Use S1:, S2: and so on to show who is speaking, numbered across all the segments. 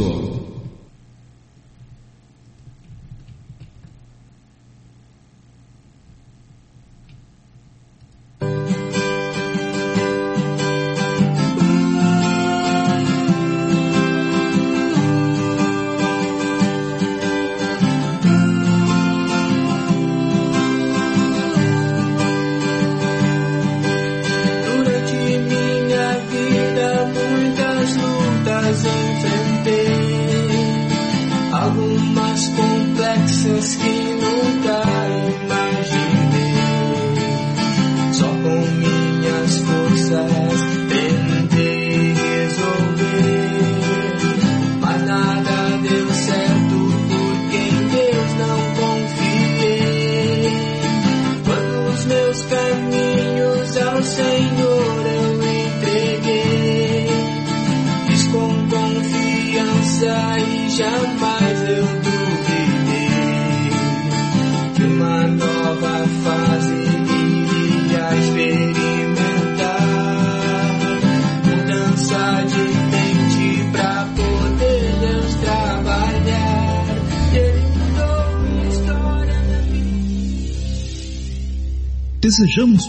S1: Cristo.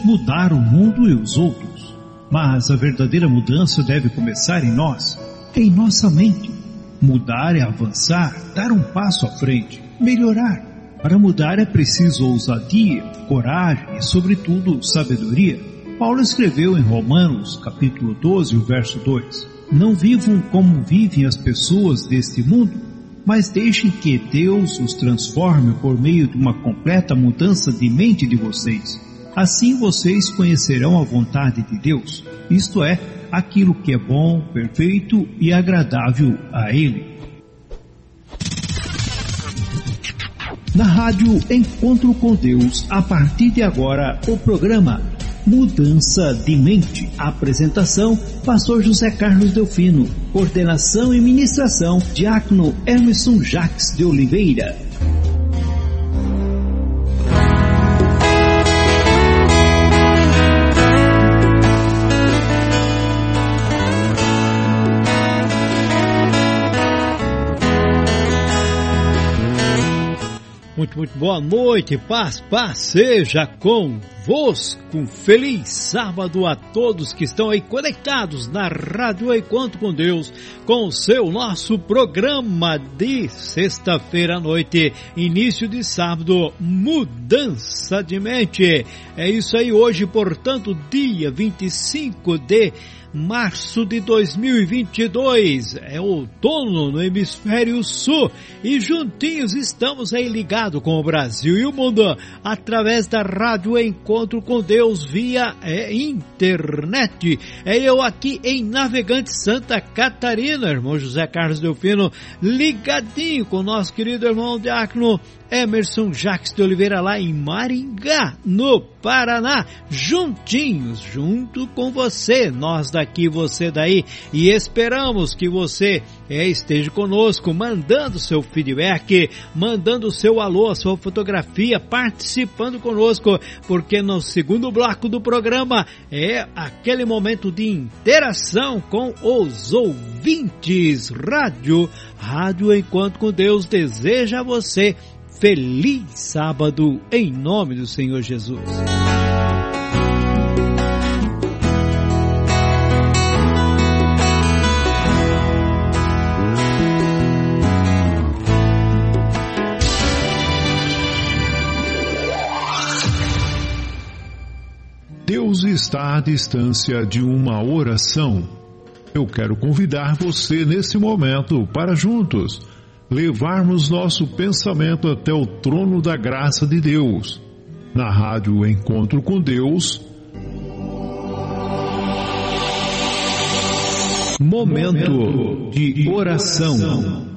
S2: Mudar o mundo e os outros, mas a verdadeira mudança deve começar em nós, em nossa mente. Mudar é avançar, dar um passo à frente, melhorar. Para mudar é preciso ousadia, coragem e, sobretudo, sabedoria. Paulo escreveu em Romanos, capítulo 12, o verso 2: Não vivam como vivem as pessoas deste mundo, mas deixem que Deus os transforme por meio de uma completa mudança de mente de vocês Assim vocês conhecerão a vontade de Deus, isto é, aquilo que é bom, perfeito e agradável a Ele. Na rádio Encontro com Deus, a partir de agora, o programa Mudança de Mente. Apresentação, Pastor José Carlos Delfino. Coordenação e ministração, Diácono Emerson Jacques de Oliveira.
S3: Muito, muito boa noite, paz, paz seja convosco. Feliz sábado a todos que estão aí conectados na Rádio Encontro com Deus, com o seu nosso programa de sexta-feira à noite, início de sábado, mudança de mente. É isso aí hoje, portanto, dia 25 de março de 2022. É outono no hemisfério sul e juntinhos estamos aí ligados com o Brasil e o mundo através da Rádio Encontro com Deus via é, internet. É eu aqui em Navegante Santa Catarina, irmão José Carlos Delfino, ligadinho com nosso querido irmão Diácono Emerson Jacques de Oliveira lá em Maringá, no Paraná, juntinhos, junto com você, nós daqui, você daí, e esperamos que você é, esteja conosco, mandando seu feedback, mandando seu alô, a sua fotografia, participando conosco, porque no segundo bloco do programa é aquele momento de interação com os ouvintes. Rádio, Rádio Enquanto com Deus deseja a você Feliz sábado em nome do Senhor Jesus.
S2: Deus está à distância de uma oração. Eu quero convidar você nesse momento para juntos levarmos nosso pensamento até o trono da graça de Deus. Na rádio Encontro com Deus. Momento de oração.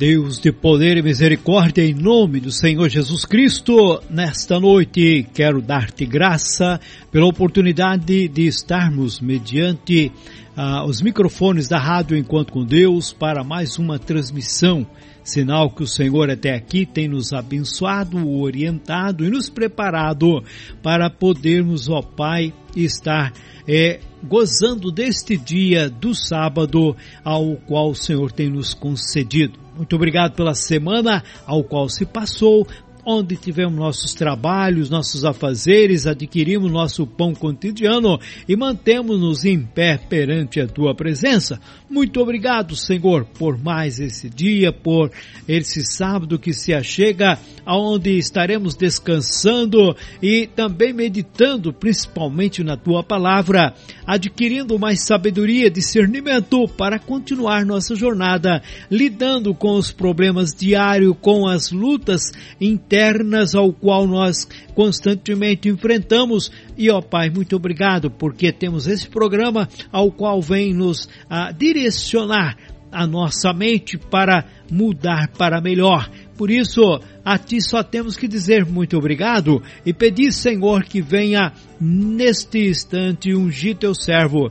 S3: Deus de poder e misericórdia, em nome do Senhor Jesus Cristo, nesta noite quero dar-te graça pela oportunidade de estarmos mediante ah, os microfones da Rádio Enquanto com Deus para mais uma transmissão. Sinal que o Senhor até aqui tem nos abençoado, orientado e nos preparado para podermos, ó Pai, estar é, gozando deste dia do sábado ao qual o Senhor tem nos concedido. Muito obrigado pela semana ao qual se passou, onde tivemos nossos trabalhos, nossos afazeres, adquirimos nosso pão cotidiano e mantemos-nos em pé perante a tua presença. Muito obrigado, Senhor, por mais esse dia, por esse sábado que se achega, aonde estaremos descansando e também meditando, principalmente na tua palavra, adquirindo mais sabedoria, discernimento para continuar nossa jornada, lidando com os problemas diários, com as lutas internas ao qual nós constantemente enfrentamos. E ó Pai, muito obrigado porque temos esse programa ao qual vem nos a, direcionar a nossa mente para mudar para melhor. Por isso, a Ti só temos que dizer muito obrigado e pedir, Senhor, que venha neste instante ungir Teu servo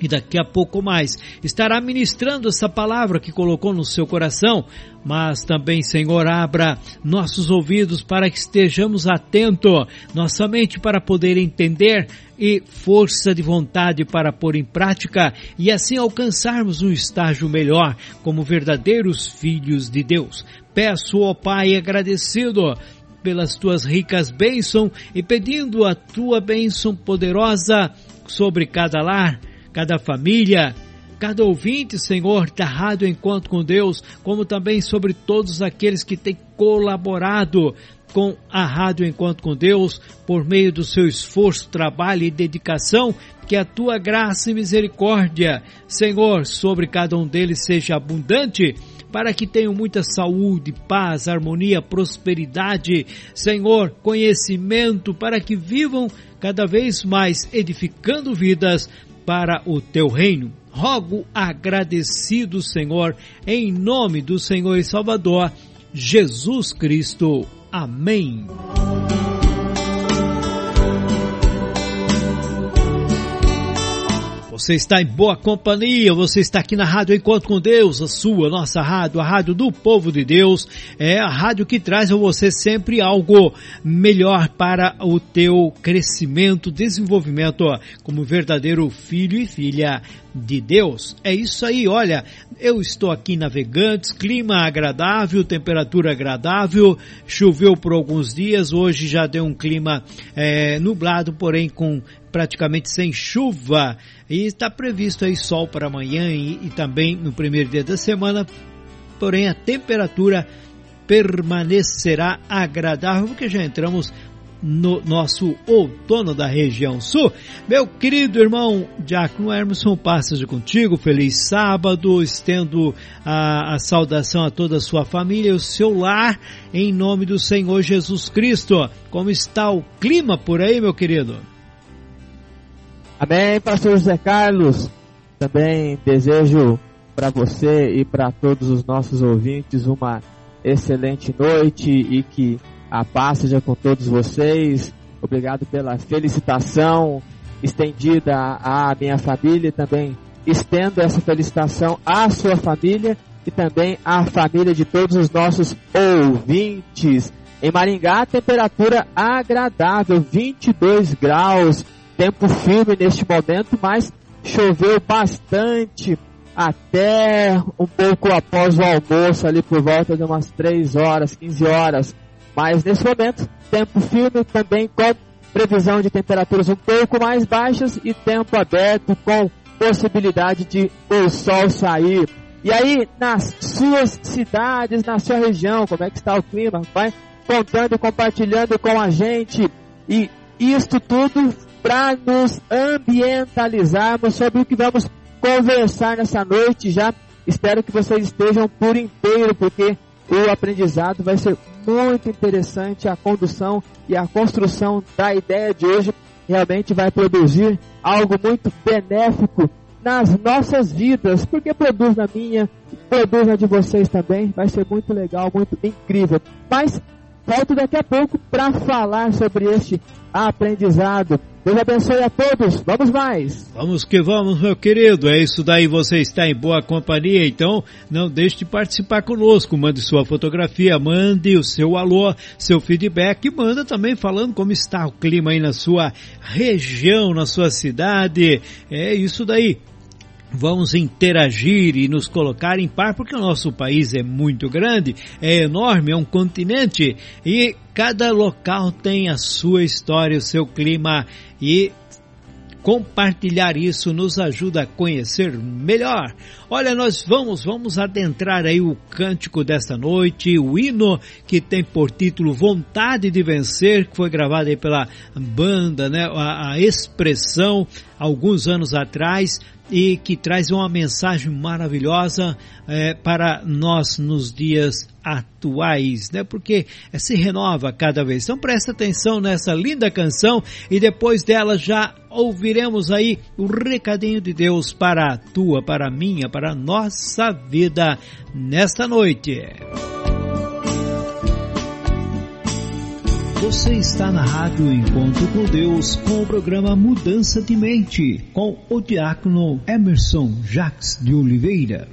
S3: e daqui a pouco mais estará ministrando essa palavra que colocou no seu coração, mas também, Senhor, abra nossos ouvidos para que estejamos atentos, nossa mente para poder entender e força de vontade para pôr em prática e assim alcançarmos um estágio melhor como verdadeiros filhos de Deus. Peço, ó Pai, agradecido pelas tuas ricas bênçãos e pedindo a tua bênção poderosa sobre cada lar, cada família, cada ouvinte, Senhor, da Rádio Encontro com Deus, como também sobre todos aqueles que têm colaborado com a Rádio Encontro com Deus por meio do seu esforço, trabalho e dedicação, que a tua graça e misericórdia, Senhor, sobre cada um deles seja abundante para que tenham muita saúde, paz, harmonia, prosperidade, Senhor, conhecimento, para que vivam cada vez mais edificando vidas para o teu reino. Rogo agradecido, Senhor, em nome do Senhor e Salvador, Jesus Cristo. Amém. Você está em boa companhia, você está aqui na Rádio Encontro com Deus, a sua, nossa rádio, a rádio do povo de Deus, é a rádio que traz a você sempre algo melhor para o teu crescimento, desenvolvimento como verdadeiro filho e filha de Deus. É isso aí, olha, eu estou aqui navegantes, clima agradável, temperatura agradável, choveu por alguns dias, hoje já deu um clima é, nublado, porém com praticamente sem chuva e está previsto aí sol para amanhã e, e também no primeiro dia da semana, porém a temperatura permanecerá agradável porque já entramos no nosso outono da região sul. Meu querido irmão Diácono Emerson, passas contigo, feliz sábado, estendo a, a, saudação a toda a sua família e o seu lar, em nome do Senhor Jesus Cristo. Como está o clima por aí, meu querido?
S4: Amém, pastor José Carlos. Também desejo para você e para todos os nossos ouvintes uma excelente noite e que a paz seja com todos vocês. Obrigado pela felicitação estendida à minha família também estendo essa felicitação à sua família e também à família de todos os nossos ouvintes. Em Maringá, temperatura agradável, 22 graus tempo firme neste momento, mas choveu bastante até um pouco após o almoço, ali por volta de umas 3 horas, 15 horas. Mas nesse momento, tempo firme também com previsão de temperaturas um pouco mais baixas e tempo aberto com possibilidade de o sol sair. E aí, nas suas cidades, na sua região, como é que está o clima? Vai contando e compartilhando com a gente. E isto tudo para nos ambientalizarmos sobre o que vamos conversar nessa noite. Já espero que vocês estejam por inteiro, porque o aprendizado vai ser muito interessante. A condução e a construção da ideia de hoje realmente vai produzir algo muito benéfico nas nossas vidas, porque produz na minha, produz na de vocês também. Vai ser muito legal, muito incrível. Mas volto daqui a pouco para falar sobre este aprendizado.
S1: Deus abençoe a todos. Vamos mais.
S3: Vamos que vamos, meu querido. É isso daí. Você está em boa companhia. Então, não deixe de participar conosco. Mande sua fotografia, mande o seu alô, seu feedback. E manda também falando como está o clima aí na sua região, na sua cidade. É isso daí vamos interagir e nos colocar em par, porque o nosso país é muito grande, é enorme, é um continente e cada local tem a sua história, o seu clima e compartilhar isso nos ajuda a conhecer melhor. Olha, nós vamos, vamos adentrar aí o cântico desta noite, o hino que tem por título Vontade de Vencer, que foi gravado aí pela banda, né? A, a expressão alguns anos atrás e que traz uma mensagem maravilhosa é, para nós nos dias atuais, né? Porque se renova cada vez. Então presta atenção nessa linda canção e depois dela já ouviremos aí o recadinho de Deus para a tua, para a minha, para a nossa vida nesta noite.
S2: Você está na Rádio Encontro com Deus com o programa Mudança de Mente com o diácono Emerson Jacques de Oliveira.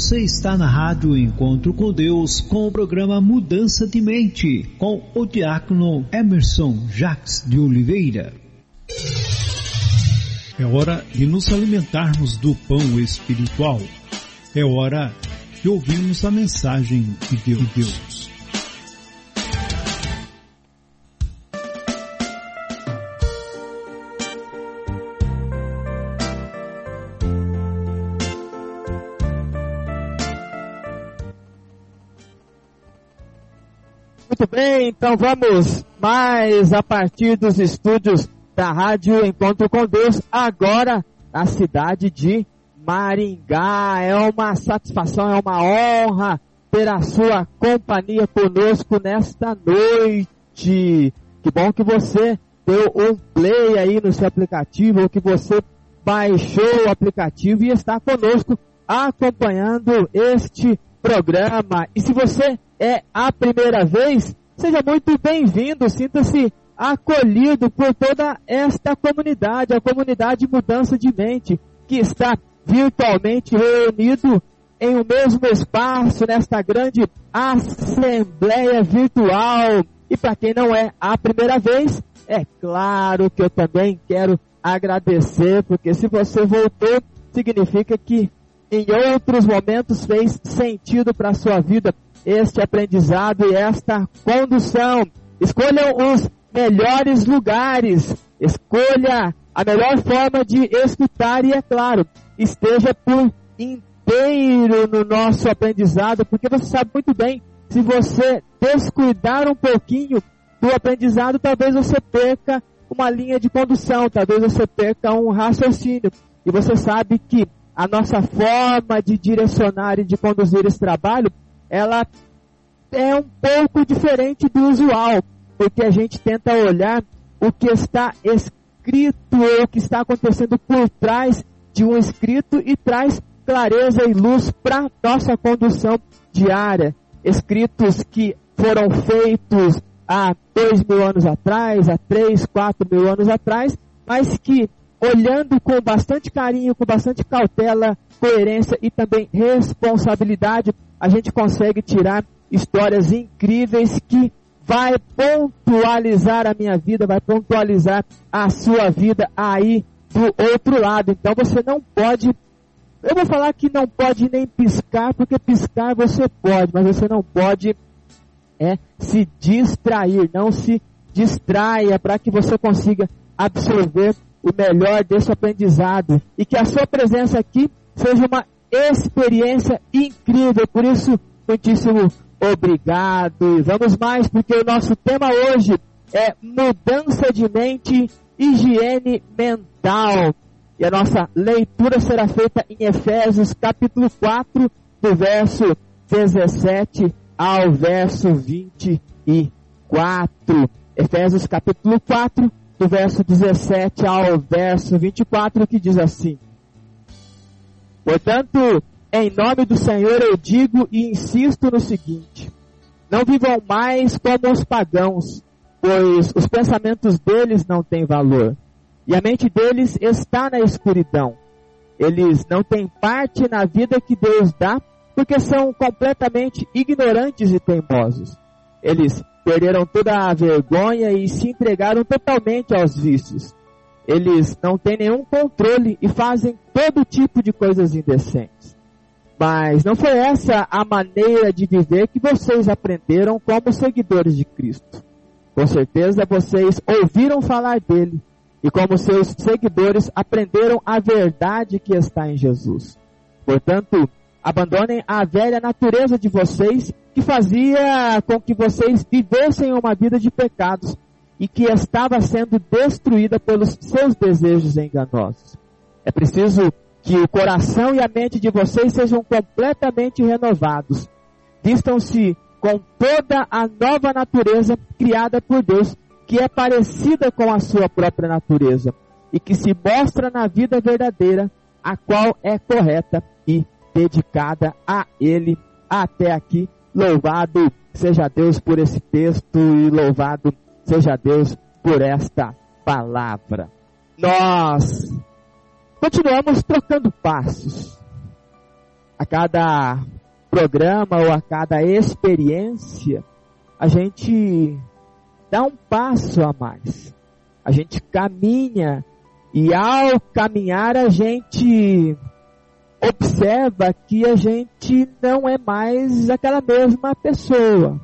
S3: Você está na Rádio Encontro com Deus com o programa Mudança de Mente com o diácono Emerson Jacques de Oliveira. É hora de nos alimentarmos do pão espiritual. É hora de ouvirmos a mensagem de Deus.
S4: Muito bem, então vamos mais a partir dos estúdios da Rádio Encontro com Deus, agora na cidade de Maringá. É uma satisfação, é uma honra ter a sua companhia conosco nesta noite. Que bom que você deu um play aí no seu aplicativo, ou que você baixou o aplicativo e está conosco acompanhando este programa. E se você é a primeira vez, seja muito bem-vindo, sinta-se acolhido por toda esta comunidade, a comunidade Mudança de Mente, que está virtualmente reunido em um mesmo espaço, nesta grande assembleia virtual. E para quem não é a primeira vez, é claro que eu também quero agradecer, porque se você voltou, significa que em outros momentos fez sentido para a sua vida este aprendizado e esta condução. Escolham os melhores lugares. Escolha a melhor forma de escutar e, é claro, esteja por inteiro no nosso aprendizado, porque você sabe muito bem, se você descuidar um pouquinho do aprendizado, talvez você perca uma linha de condução, talvez você perca um raciocínio. E você sabe que a nossa forma de direcionar e de conduzir esse trabalho ela é um pouco diferente do usual, porque a gente tenta olhar o que está escrito ou o que está acontecendo por trás de um escrito e traz clareza e luz para nossa condução diária. Escritos que foram feitos há dois mil anos atrás, há três, quatro mil anos atrás, mas que olhando com bastante carinho, com bastante cautela, coerência e também responsabilidade, a gente consegue tirar histórias incríveis que vai pontualizar a minha vida, vai pontualizar a sua vida aí do outro lado. Então você não pode, eu vou falar que não pode nem piscar, porque piscar você pode, mas você não pode é se distrair, não se distraia para que você consiga absorver o melhor desse aprendizado e que a sua presença aqui seja uma experiência incrível. Por isso, muitíssimo obrigado. E vamos mais, porque o nosso tema hoje é mudança de mente, higiene mental. E a nossa leitura será feita em Efésios capítulo 4, do verso 17 ao verso 24. Efésios capítulo 4, do verso 17 ao verso 24, que diz assim: Portanto, em nome do Senhor eu digo e insisto no seguinte: não vivam mais como os pagãos, pois os pensamentos deles não têm valor, e a mente deles está na escuridão. Eles não têm parte na vida que Deus dá, porque são completamente ignorantes e teimosos. Eles perderam toda a vergonha e se entregaram totalmente aos vícios. Eles não têm nenhum controle e fazem todo tipo de coisas indecentes. Mas não foi essa a maneira de viver que vocês aprenderam como seguidores de Cristo. Com certeza vocês ouviram falar dele e, como seus seguidores, aprenderam a verdade que está em Jesus. Portanto, abandonem a velha natureza de vocês que fazia com que vocês vivessem uma vida de pecados e que estava sendo destruída pelos seus desejos enganosos. É preciso que o coração e a mente de vocês sejam completamente renovados. Vistam-se com toda a nova natureza criada por Deus, que é parecida com a sua própria natureza e que se mostra na vida verdadeira, a qual é correta e dedicada a Ele. Até aqui, louvado seja Deus por esse texto e louvado Seja Deus por esta palavra. Nós continuamos trocando passos. a cada programa ou a cada experiência, a gente dá um passo a mais. A gente caminha e ao caminhar a gente observa que a gente não é mais aquela mesma pessoa.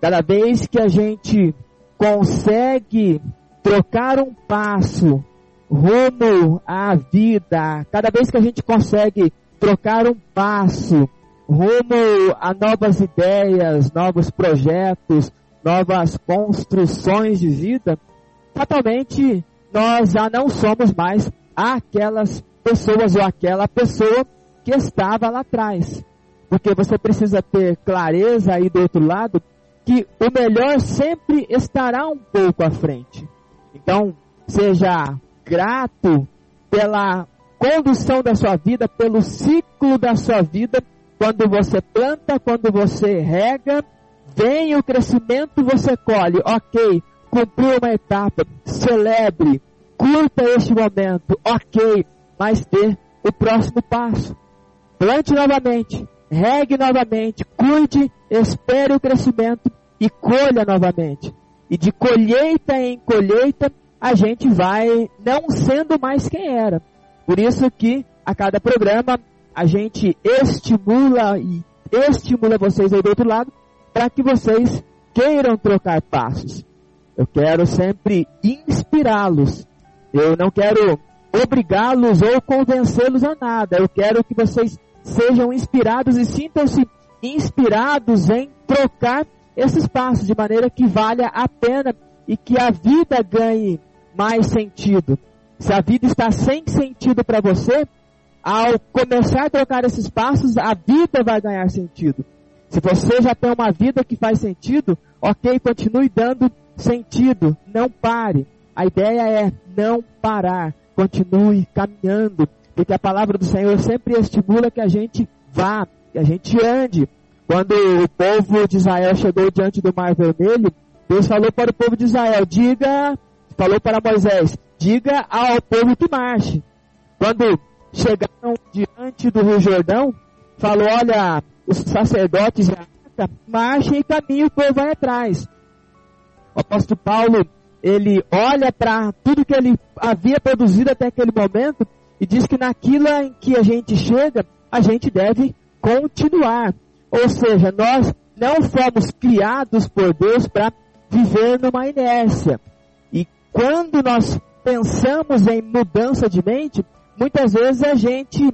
S4: Cada vez que a gente consegue trocar um passo rumo à vida, cada vez que a gente consegue trocar um passo rumo a novas ideias, novos projetos, novas construções de vida, fatalmente nós já não somos mais aquelas pessoas ou aquela pessoa que estava lá atrás. Porque você precisa ter clareza aí do outro lado que o melhor sempre estará um pouco à frente. Então, seja grato pela condução da sua vida, pelo ciclo da sua vida, quando você planta, quando você rega, vem o crescimento, você colhe. Ok, cumpriu uma etapa, celebre, curta este momento, ok, mas dê o próximo passo. Plante novamente, regue novamente, cuide, espere o crescimento e colha novamente. E de colheita em colheita, a gente vai não sendo mais quem era. Por isso que a cada programa a gente estimula e estimula vocês aí do outro lado para que vocês queiram trocar passos. Eu quero sempre inspirá-los. Eu não quero obrigá-los ou convencê-los a nada. Eu quero que vocês sejam inspirados e sintam-se inspirados em trocar esses passos de maneira que valha a pena e que a vida ganhe mais sentido. Se a vida está sem sentido para você, ao começar a trocar esses passos, a vida vai ganhar sentido. Se você já tem uma vida que faz sentido, ok, continue dando sentido, não pare. A ideia é não parar, continue caminhando, porque a palavra do Senhor sempre estimula que a gente vá, que a gente ande. Quando o povo de Israel chegou diante do Mar Vermelho, Deus falou para o povo de Israel: diga, falou para Moisés, diga ao povo que marche. Quando chegaram diante do Rio Jordão, falou: olha, os sacerdotes marchem e caminhem, o povo vai atrás. O apóstolo Paulo ele olha para tudo que ele havia produzido até aquele momento e diz que naquilo em que a gente chega, a gente deve continuar. Ou seja, nós não fomos criados por Deus para viver numa inércia. E quando nós pensamos em mudança de mente, muitas vezes a gente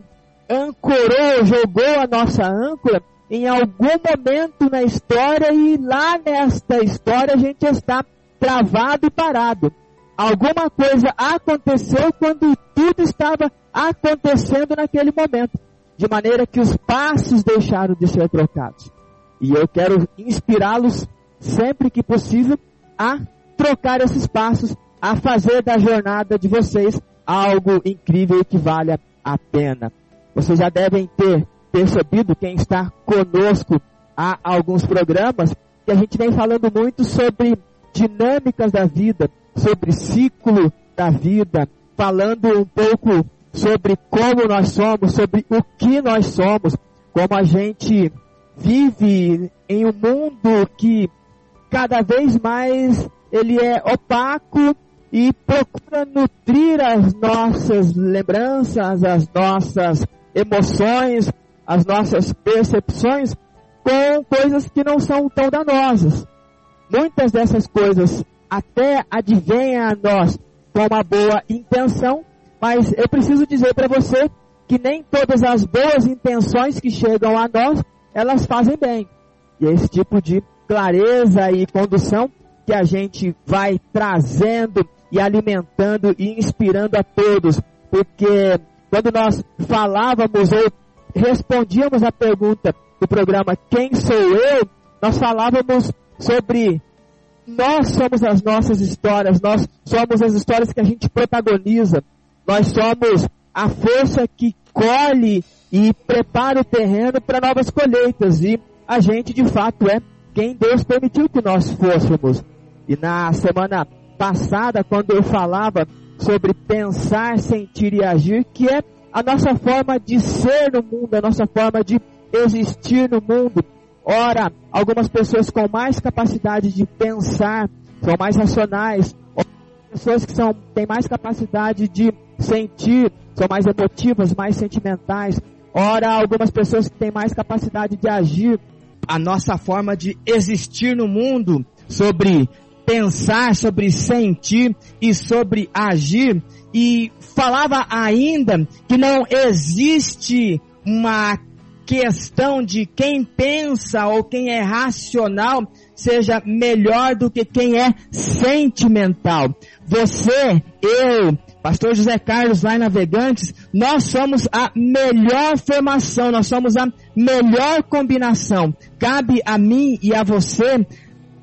S4: ancorou, jogou a nossa âncora em algum momento na história e lá nesta história a gente está travado e parado. Alguma coisa aconteceu quando tudo estava acontecendo naquele momento, de maneira que os passos deixaram de ser trocados. E eu quero inspirá-los sempre que possível a trocar esses passos, a fazer da jornada de vocês algo incrível e que valha a pena. Vocês já devem ter percebido, quem está conosco há alguns programas, que a gente vem falando muito sobre dinâmicas da vida, sobre ciclo da vida, falando um pouco sobre como nós somos, sobre o que nós somos, como a gente vive em um mundo que cada vez mais ele é opaco e procura nutrir as nossas lembranças, as nossas emoções, as nossas percepções com coisas que não são tão danosas. Muitas dessas coisas até advêm a nós com uma boa intenção, mas eu preciso dizer para você que nem todas as boas intenções que chegam a nós, elas fazem bem. E é esse tipo de clareza e condução que a gente vai trazendo e alimentando e inspirando a todos, porque quando nós falávamos ou respondíamos a pergunta do programa Quem sou eu? Nós falávamos sobre nós somos as nossas histórias, nós somos as histórias que a gente protagoniza, nós somos a força que colhe e prepara o terreno para novas colheitas e a gente de fato é quem Deus permitiu que nós fôssemos. E na semana passada, quando eu falava sobre pensar, sentir e agir, que é a nossa forma de ser no mundo, a nossa forma de existir no mundo. Ora, algumas pessoas com mais capacidade de pensar, são mais racionais, pessoas que são, têm mais capacidade de sentir, são mais emotivas, mais sentimentais. Ora, algumas pessoas que têm mais capacidade de agir. A nossa forma de existir no mundo, sobre pensar, sobre sentir e sobre agir. E falava ainda que não existe uma questão de quem pensa ou quem é racional seja melhor do que quem é sentimental. Você, eu, Pastor José Carlos lá em Navegantes, nós somos a melhor formação, nós somos a melhor combinação. Cabe a mim e a você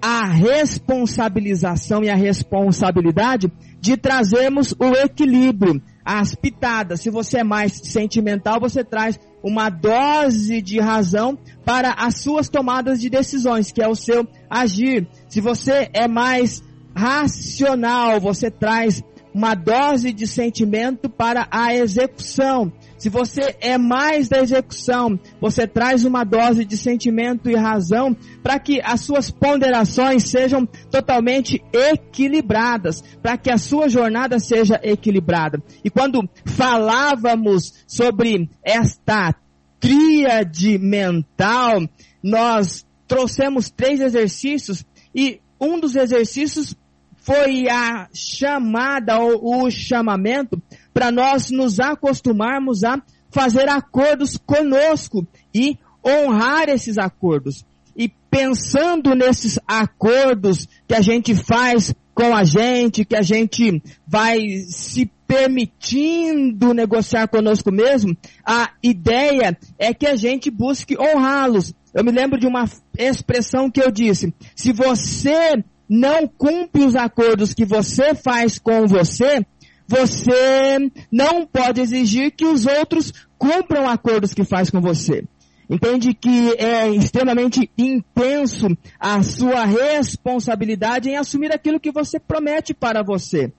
S4: a responsabilização e a responsabilidade de trazermos o equilíbrio, as pitadas. Se você é mais sentimental, você traz uma dose de razão para as suas tomadas de decisões, que é o seu agir. Se você é mais racional, você traz uma dose de sentimento para a execução. Se você é mais da execução, você traz uma dose de sentimento e razão para que as suas ponderações sejam totalmente equilibradas, para que a sua jornada seja equilibrada. E quando falávamos sobre esta tríade mental, nós trouxemos três exercícios e um dos exercícios foi a chamada ou o chamamento para nós nos acostumarmos a fazer acordos conosco e honrar esses acordos. E pensando nesses acordos que a gente faz com a gente, que a gente vai se permitindo negociar conosco mesmo, a ideia é que a gente busque honrá-los. Eu me lembro de uma expressão que eu disse: se você não cumpre os acordos que você faz com você, você não pode exigir que os outros cumpram acordos que faz com você. Entende que é extremamente intenso a sua responsabilidade em assumir aquilo que você promete para você.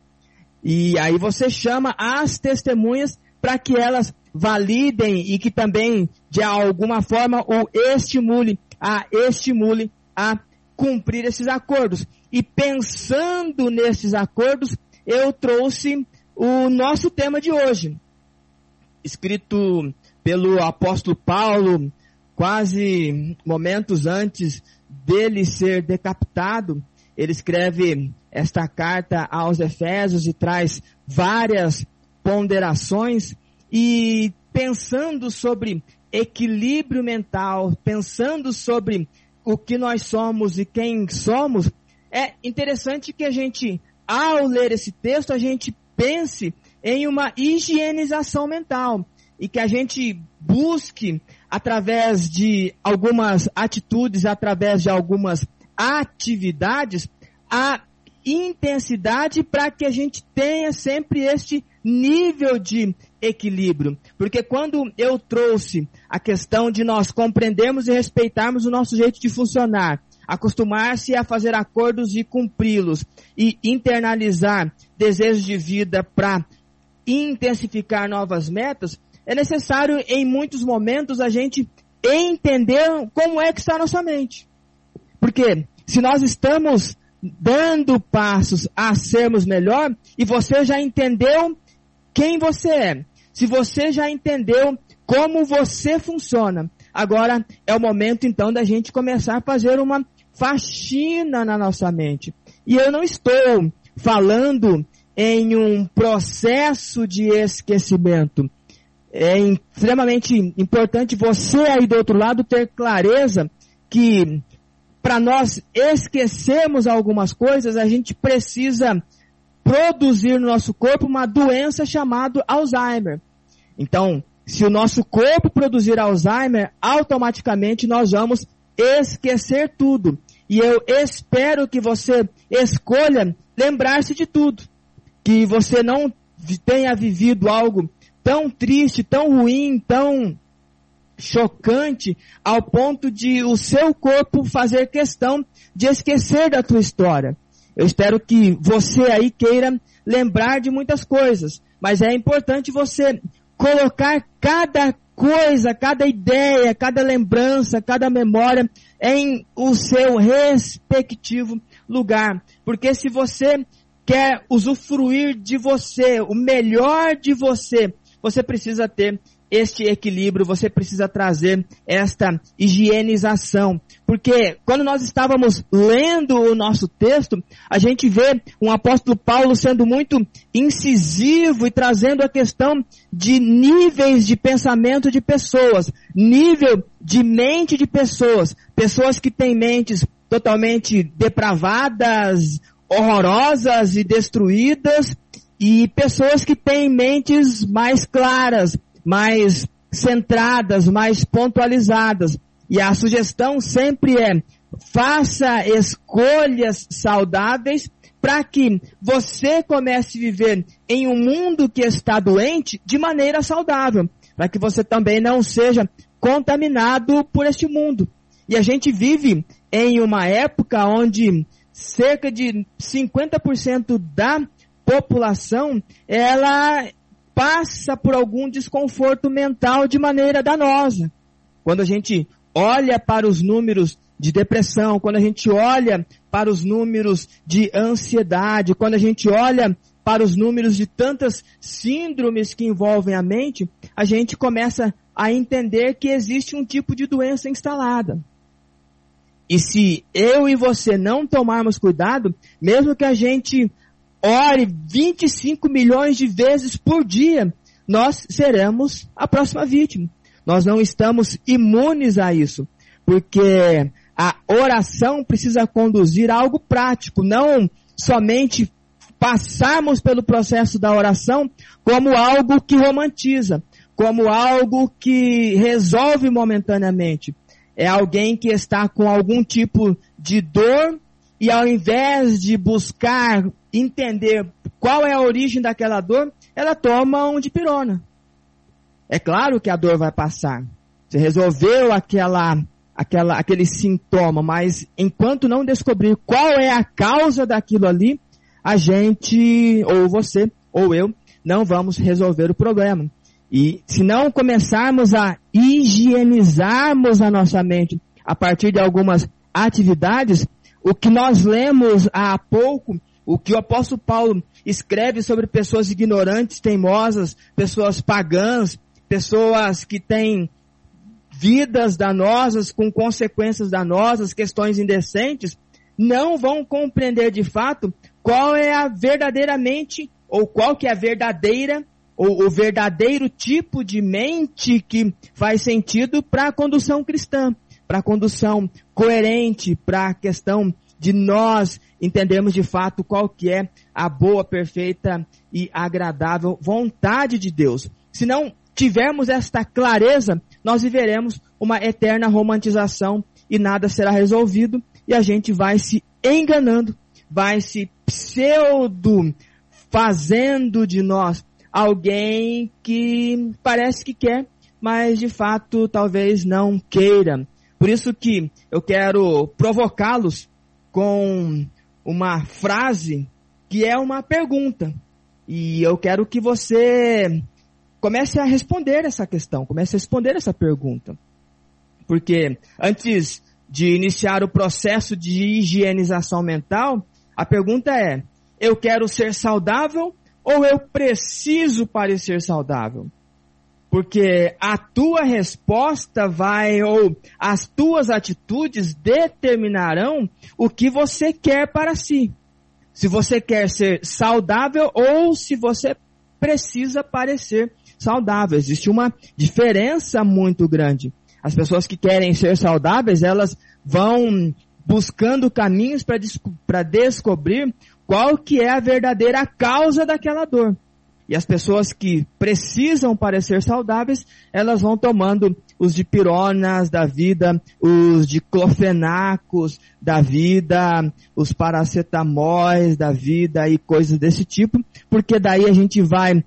S4: E aí você chama as testemunhas para que elas validem e que também, de alguma forma, o estimule a estimule a cumprir esses acordos. E pensando nesses acordos, eu trouxe o nosso tema de hoje, escrito pelo apóstolo Paulo, quase momentos antes dele ser decapitado, ele escreve esta carta aos Efésios e traz várias ponderações e pensando sobre equilíbrio mental, pensando sobre o que nós somos e quem somos, é interessante que a gente, ao ler esse texto, a gente pense em uma higienização mental e que a gente busque através de algumas atitudes, através de algumas atividades, a intensidade para que a gente tenha sempre este nível de equilíbrio. Porque quando eu trouxe a questão de nós compreendermos e respeitarmos o nosso jeito de funcionar, acostumar-se a fazer acordos e cumpri-los e internalizar desejos de vida para intensificar novas metas, é necessário em muitos momentos a gente entender como é que está a nossa mente. Porque se nós estamos dando passos a sermos melhor e você já entendeu quem você é, se você já entendeu como você funciona, agora é o momento então da gente começar a fazer uma faxina na nossa mente. E eu não estou falando em um processo de esquecimento. É extremamente importante você aí do outro lado ter clareza que para nós esquecermos algumas coisas, a gente precisa produzir no nosso corpo uma doença chamada Alzheimer. Então, se o nosso corpo produzir Alzheimer, automaticamente nós vamos esquecer tudo. E eu espero que você escolha lembrar-se de tudo. Que você não tenha vivido algo tão triste, tão ruim, tão chocante ao ponto de o seu corpo fazer questão de esquecer da tua história. Eu espero que você aí queira lembrar de muitas coisas, mas é importante você colocar cada coisa, cada ideia, cada lembrança, cada memória em o seu respectivo lugar. Porque se você quer usufruir de você, o melhor de você, você precisa ter este equilíbrio, você precisa trazer esta higienização. Porque quando nós estávamos lendo o nosso texto, a gente vê um apóstolo Paulo sendo muito incisivo e trazendo a questão de níveis de pensamento de pessoas, nível de mente de pessoas, pessoas que têm mentes totalmente depravadas, horrorosas e destruídas, e pessoas que têm mentes mais claras, mais centradas, mais pontualizadas. E a sugestão sempre é, faça escolhas saudáveis para que você comece a viver em um mundo que está doente de maneira saudável, para que você também não seja contaminado por este mundo. E a gente vive em uma época onde cerca de 50% da população ela passa por algum desconforto mental de maneira danosa. Quando a gente olha para os números de depressão, quando a gente olha para os números de ansiedade, quando a gente olha para os números de tantas síndromes que envolvem a mente, a gente começa a entender que existe um tipo de doença instalada. E se eu e você não tomarmos cuidado, mesmo que a gente ore 25 milhões de vezes por dia, nós seremos a próxima vítima. Nós não estamos imunes a isso, porque a oração precisa conduzir a algo prático, não somente passarmos pelo processo da oração como algo que romantiza, como algo que resolve momentaneamente. É alguém que está com algum tipo de dor e ao invés de buscar entender qual é a origem daquela dor, ela toma um dipirona. É claro que a dor vai passar. Você resolveu aquela, aquela, aquele sintoma, mas enquanto não descobrir qual é a causa daquilo ali, a gente, ou você, ou eu, não vamos resolver o problema. E se não começarmos a higienizarmos a nossa mente a partir de algumas atividades, o que nós lemos há pouco, o que o apóstolo Paulo escreve sobre pessoas ignorantes, teimosas, pessoas pagãs, pessoas que têm vidas danosas com consequências danosas, questões indecentes, não vão compreender de fato qual é a verdadeiramente ou qual que é a verdadeira ou o verdadeiro tipo de mente que faz sentido para a condução cristã, para a condução coerente, para a questão de nós entendermos de fato qual que é a boa, perfeita e agradável vontade de Deus. Se não tivermos esta clareza, nós viveremos uma eterna romantização e nada será resolvido e a gente vai se enganando, vai se pseudo fazendo de nós alguém que parece que quer, mas de fato talvez não queira. Por isso que eu quero provocá-los com uma frase que é uma pergunta. E eu quero que você comece a responder essa questão, comece a responder essa pergunta. Porque antes de iniciar o processo de higienização mental, a pergunta é: eu quero ser saudável ou eu preciso parecer saudável? Porque a tua resposta vai, ou as tuas atitudes determinarão o que você quer para si. Se você quer ser saudável ou se você precisa parecer saudável. Existe uma diferença muito grande. As pessoas que querem ser saudáveis, elas vão buscando caminhos para descobrir qual que é a verdadeira causa daquela dor. E as pessoas que precisam parecer saudáveis, elas vão tomando os dipironas da vida, os diclofenacos da vida, os paracetamóis da vida e coisas desse tipo, porque daí a gente vai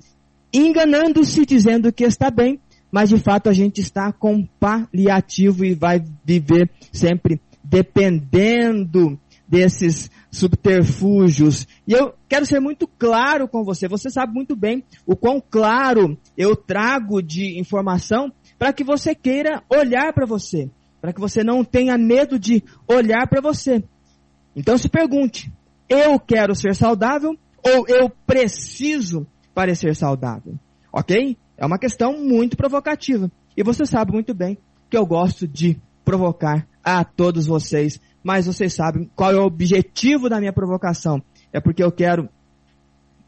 S4: enganando-se dizendo que está bem, mas de fato a gente está com paliativo e vai viver sempre dependendo desses subterfúgios. E eu quero ser muito claro com você. Você sabe muito bem o quão claro eu trago de informação para que você queira olhar para você, para que você não tenha medo de olhar para você. Então se pergunte: eu quero ser saudável ou eu preciso parecer saudável? Ok? É uma questão muito provocativa. E você sabe muito bem que eu gosto de provocar a todos vocês. Mas vocês sabem qual é o objetivo da minha provocação. É porque eu quero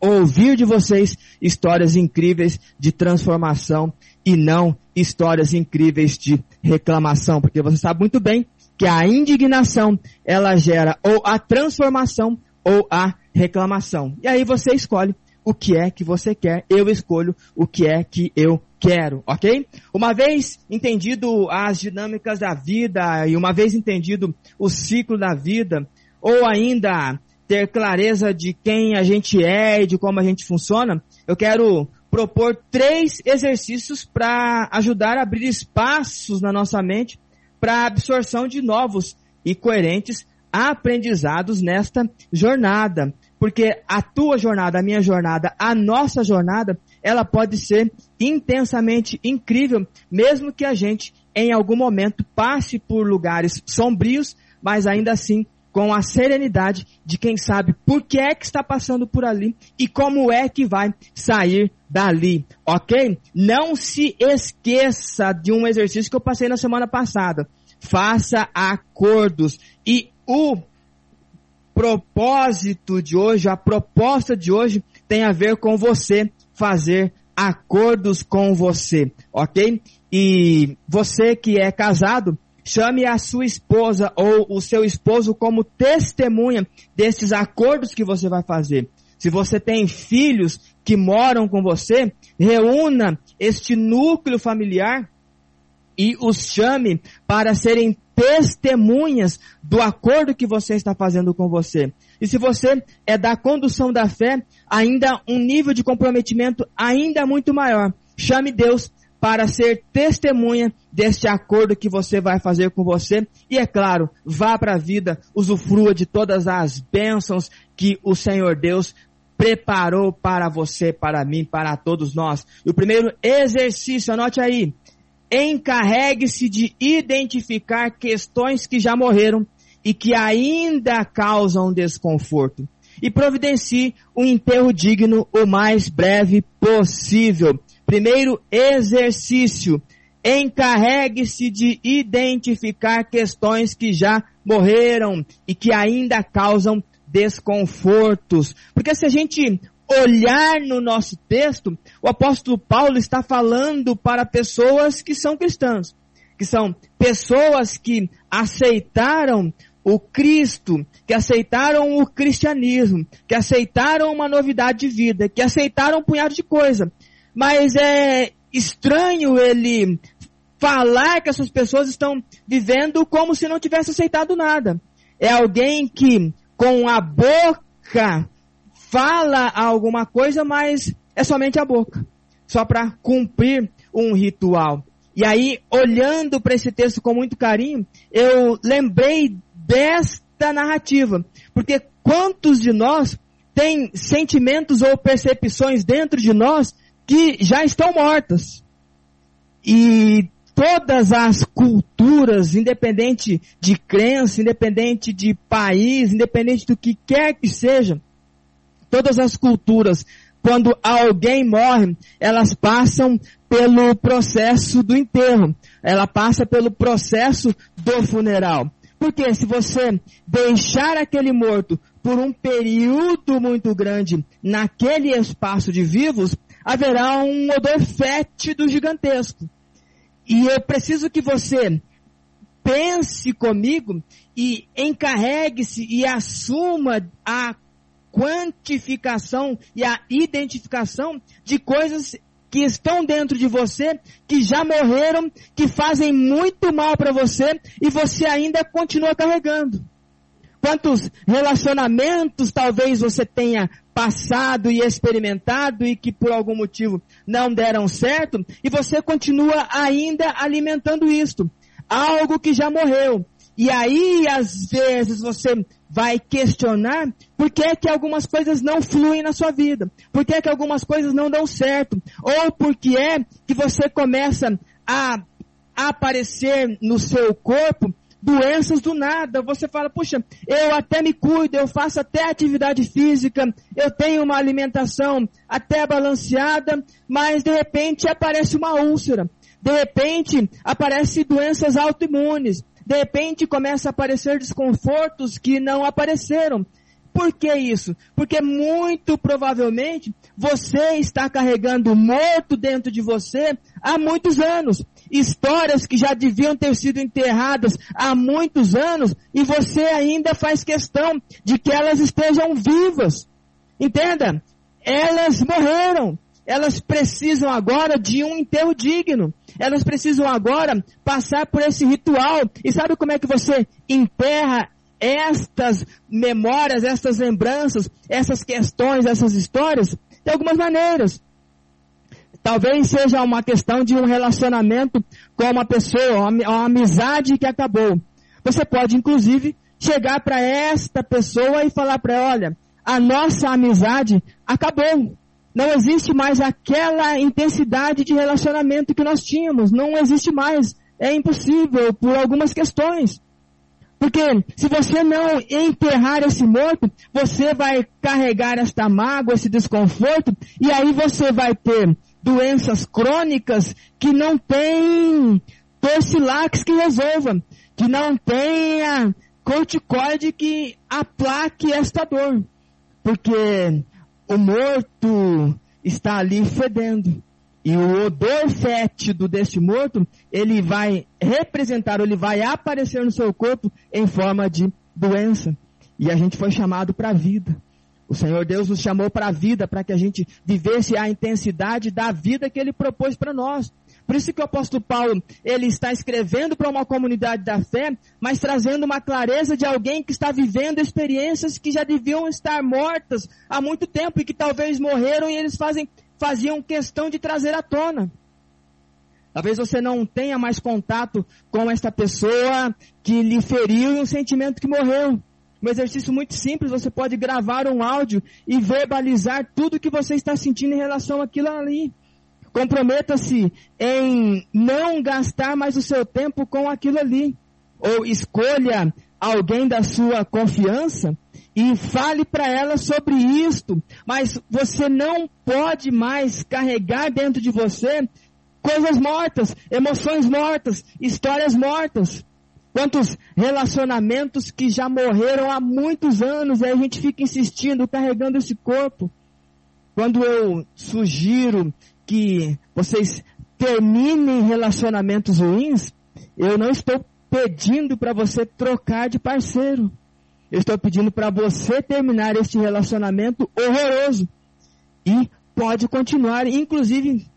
S4: ouvir de vocês histórias incríveis de transformação e não histórias incríveis de reclamação, porque você sabe muito bem que a indignação ela gera ou a transformação ou a reclamação. E aí você escolhe o que é que você quer, eu escolho o que é que eu quero, ok? Uma vez entendido as dinâmicas da vida e uma vez entendido o ciclo da vida, ou ainda ter clareza de quem a gente é e de como a gente funciona, eu quero propor três exercícios para ajudar a abrir espaços na nossa mente para a absorção de novos e coerentes aprendizados nesta jornada. Porque a tua jornada, a minha jornada, a nossa jornada, ela pode ser intensamente incrível, mesmo que a gente em algum momento passe por lugares sombrios, mas ainda assim com a serenidade de quem sabe por que é que está passando por ali e como é que vai sair dali, ok? Não se esqueça de um exercício que eu passei na semana passada. Faça acordos e o propósito de hoje, a proposta de hoje tem a ver com você fazer acordos com você, ok? E você que é casado, chame a sua esposa ou o seu esposo como testemunha desses acordos que você vai fazer. Se você tem filhos que moram com você, reúna este núcleo familiar e os chame para serem testemunhas do acordo que você está fazendo com você. E se você é da condução da fé, ainda um nível de comprometimento ainda muito maior. Chame Deus para ser testemunha deste acordo que você vai fazer com você. E é claro, vá para a vida, usufrua de todas as bênçãos que o Senhor Deus preparou para você, para mim, para todos nós. E o primeiro exercício, anote aí, encarregue-se de identificar questões que já morreram e que ainda causam desconforto. E providencie um enterro digno o mais breve possível. Primeiro exercício. Encarregue-se de identificar questões que já morreram e que ainda causam desconfortos. Porque se a gente olhar no nosso texto, o apóstolo Paulo está falando para pessoas que são cristãs, que são pessoas que aceitaram o Cristo, que aceitaram o cristianismo, que aceitaram uma novidade de vida, que aceitaram um punhado de coisa. Mas é estranho ele falar que essas pessoas estão vivendo como se não tivesse aceitado nada. É alguém que com a boca fala alguma coisa, mas é somente a boca, só para cumprir um ritual. E aí, olhando para esse texto com muito carinho, eu lembrei desta narrativa, porque quantos de nós têm sentimentos ou percepções dentro de nós que já estão mortas? E todas as culturas, independente de crença, independente de país, independente do que quer que seja, todas as culturas, quando alguém morre, elas passam pelo processo do enterro. Ela passa pelo processo do funeral. Porque se você deixar aquele morto por um período muito grande naquele espaço de vivos, haverá um odor fétido gigantesco. E eu preciso que você pense comigo e encarregue-se e assuma a quantificação e a identificação de coisas que estão dentro de você, que já morreram, que fazem muito mal para você e você ainda continua carregando. Quantos relacionamentos talvez você tenha passado e experimentado e que por algum motivo não deram certo e você continua ainda alimentando isto. Algo que já morreu. E aí, às vezes, você vai questionar por que que algumas coisas não fluem na sua vida, por que que algumas coisas não dão certo, ou por que é que você começa a aparecer no seu corpo doenças do nada. Você fala, puxa, eu até me cuido, eu faço até atividade física, eu tenho uma alimentação até balanceada, mas de repente aparece uma úlcera. De repente aparecem doenças autoimunes. De repente começa a aparecer desconfortos que não apareceram. Por que isso? Porque muito provavelmente você está carregando morto dentro de você há muitos anos. Histórias que já deviam ter sido enterradas há muitos anos e você ainda faz questão de que elas estejam vivas. Entenda? Elas morreram. Elas precisam agora de um enterro digno. Elas precisam agora passar por esse ritual. E sabe como é que você enterra estas memórias, estas lembranças, essas questões, essas histórias? De algumas maneiras. Talvez seja uma questão de um relacionamento com uma pessoa, uma amizade que acabou. Você pode, inclusive, chegar para esta pessoa e falar para ela, olha, a nossa amizade acabou. Não existe mais aquela intensidade de relacionamento que nós tínhamos. Não existe mais. É impossível por algumas questões. Porque se você não enterrar esse morto, você vai carregar esta mágoa, esse desconforto, e aí você vai ter doenças crônicas que não tem torcilax que resolva, que não tenha corticoide que aplaque esta dor. Porque o morto está ali fedendo. E o odor fétido deste morto, ele vai representar, ele vai aparecer no seu corpo em forma de doença. E a gente foi chamado para a vida. O Senhor Deus nos chamou para a vida, para que a gente vivesse a intensidade da vida que Ele propôs para nós. Por isso que o apóstolo Paulo, ele está escrevendo para uma comunidade da fé, mas trazendo uma clareza de alguém que está vivendo experiências que já deviam estar mortas há muito tempo e que talvez morreram e eles fazem, faziam questão de trazer à tona. Talvez você não tenha mais contato com esta pessoa que lhe feriu e um sentimento que morreu. Um exercício muito simples, você pode gravar um áudio e verbalizar tudo o que você está sentindo em relação àquilo ali. Comprometa-se em não gastar mais o seu tempo com aquilo ali. Ou escolha alguém da sua confiança e fale para ela sobre isto. Mas você não pode mais carregar dentro de você coisas mortas, emoções mortas, histórias mortas. Quantos relacionamentos que já morreram há muitos anos e a gente fica insistindo, carregando esse corpo. Quando eu sugiro que vocês terminem relacionamentos ruins, eu não estou pedindo para você trocar de parceiro. Eu estou pedindo para você terminar este relacionamento horroroso. E pode continuar, inclusive,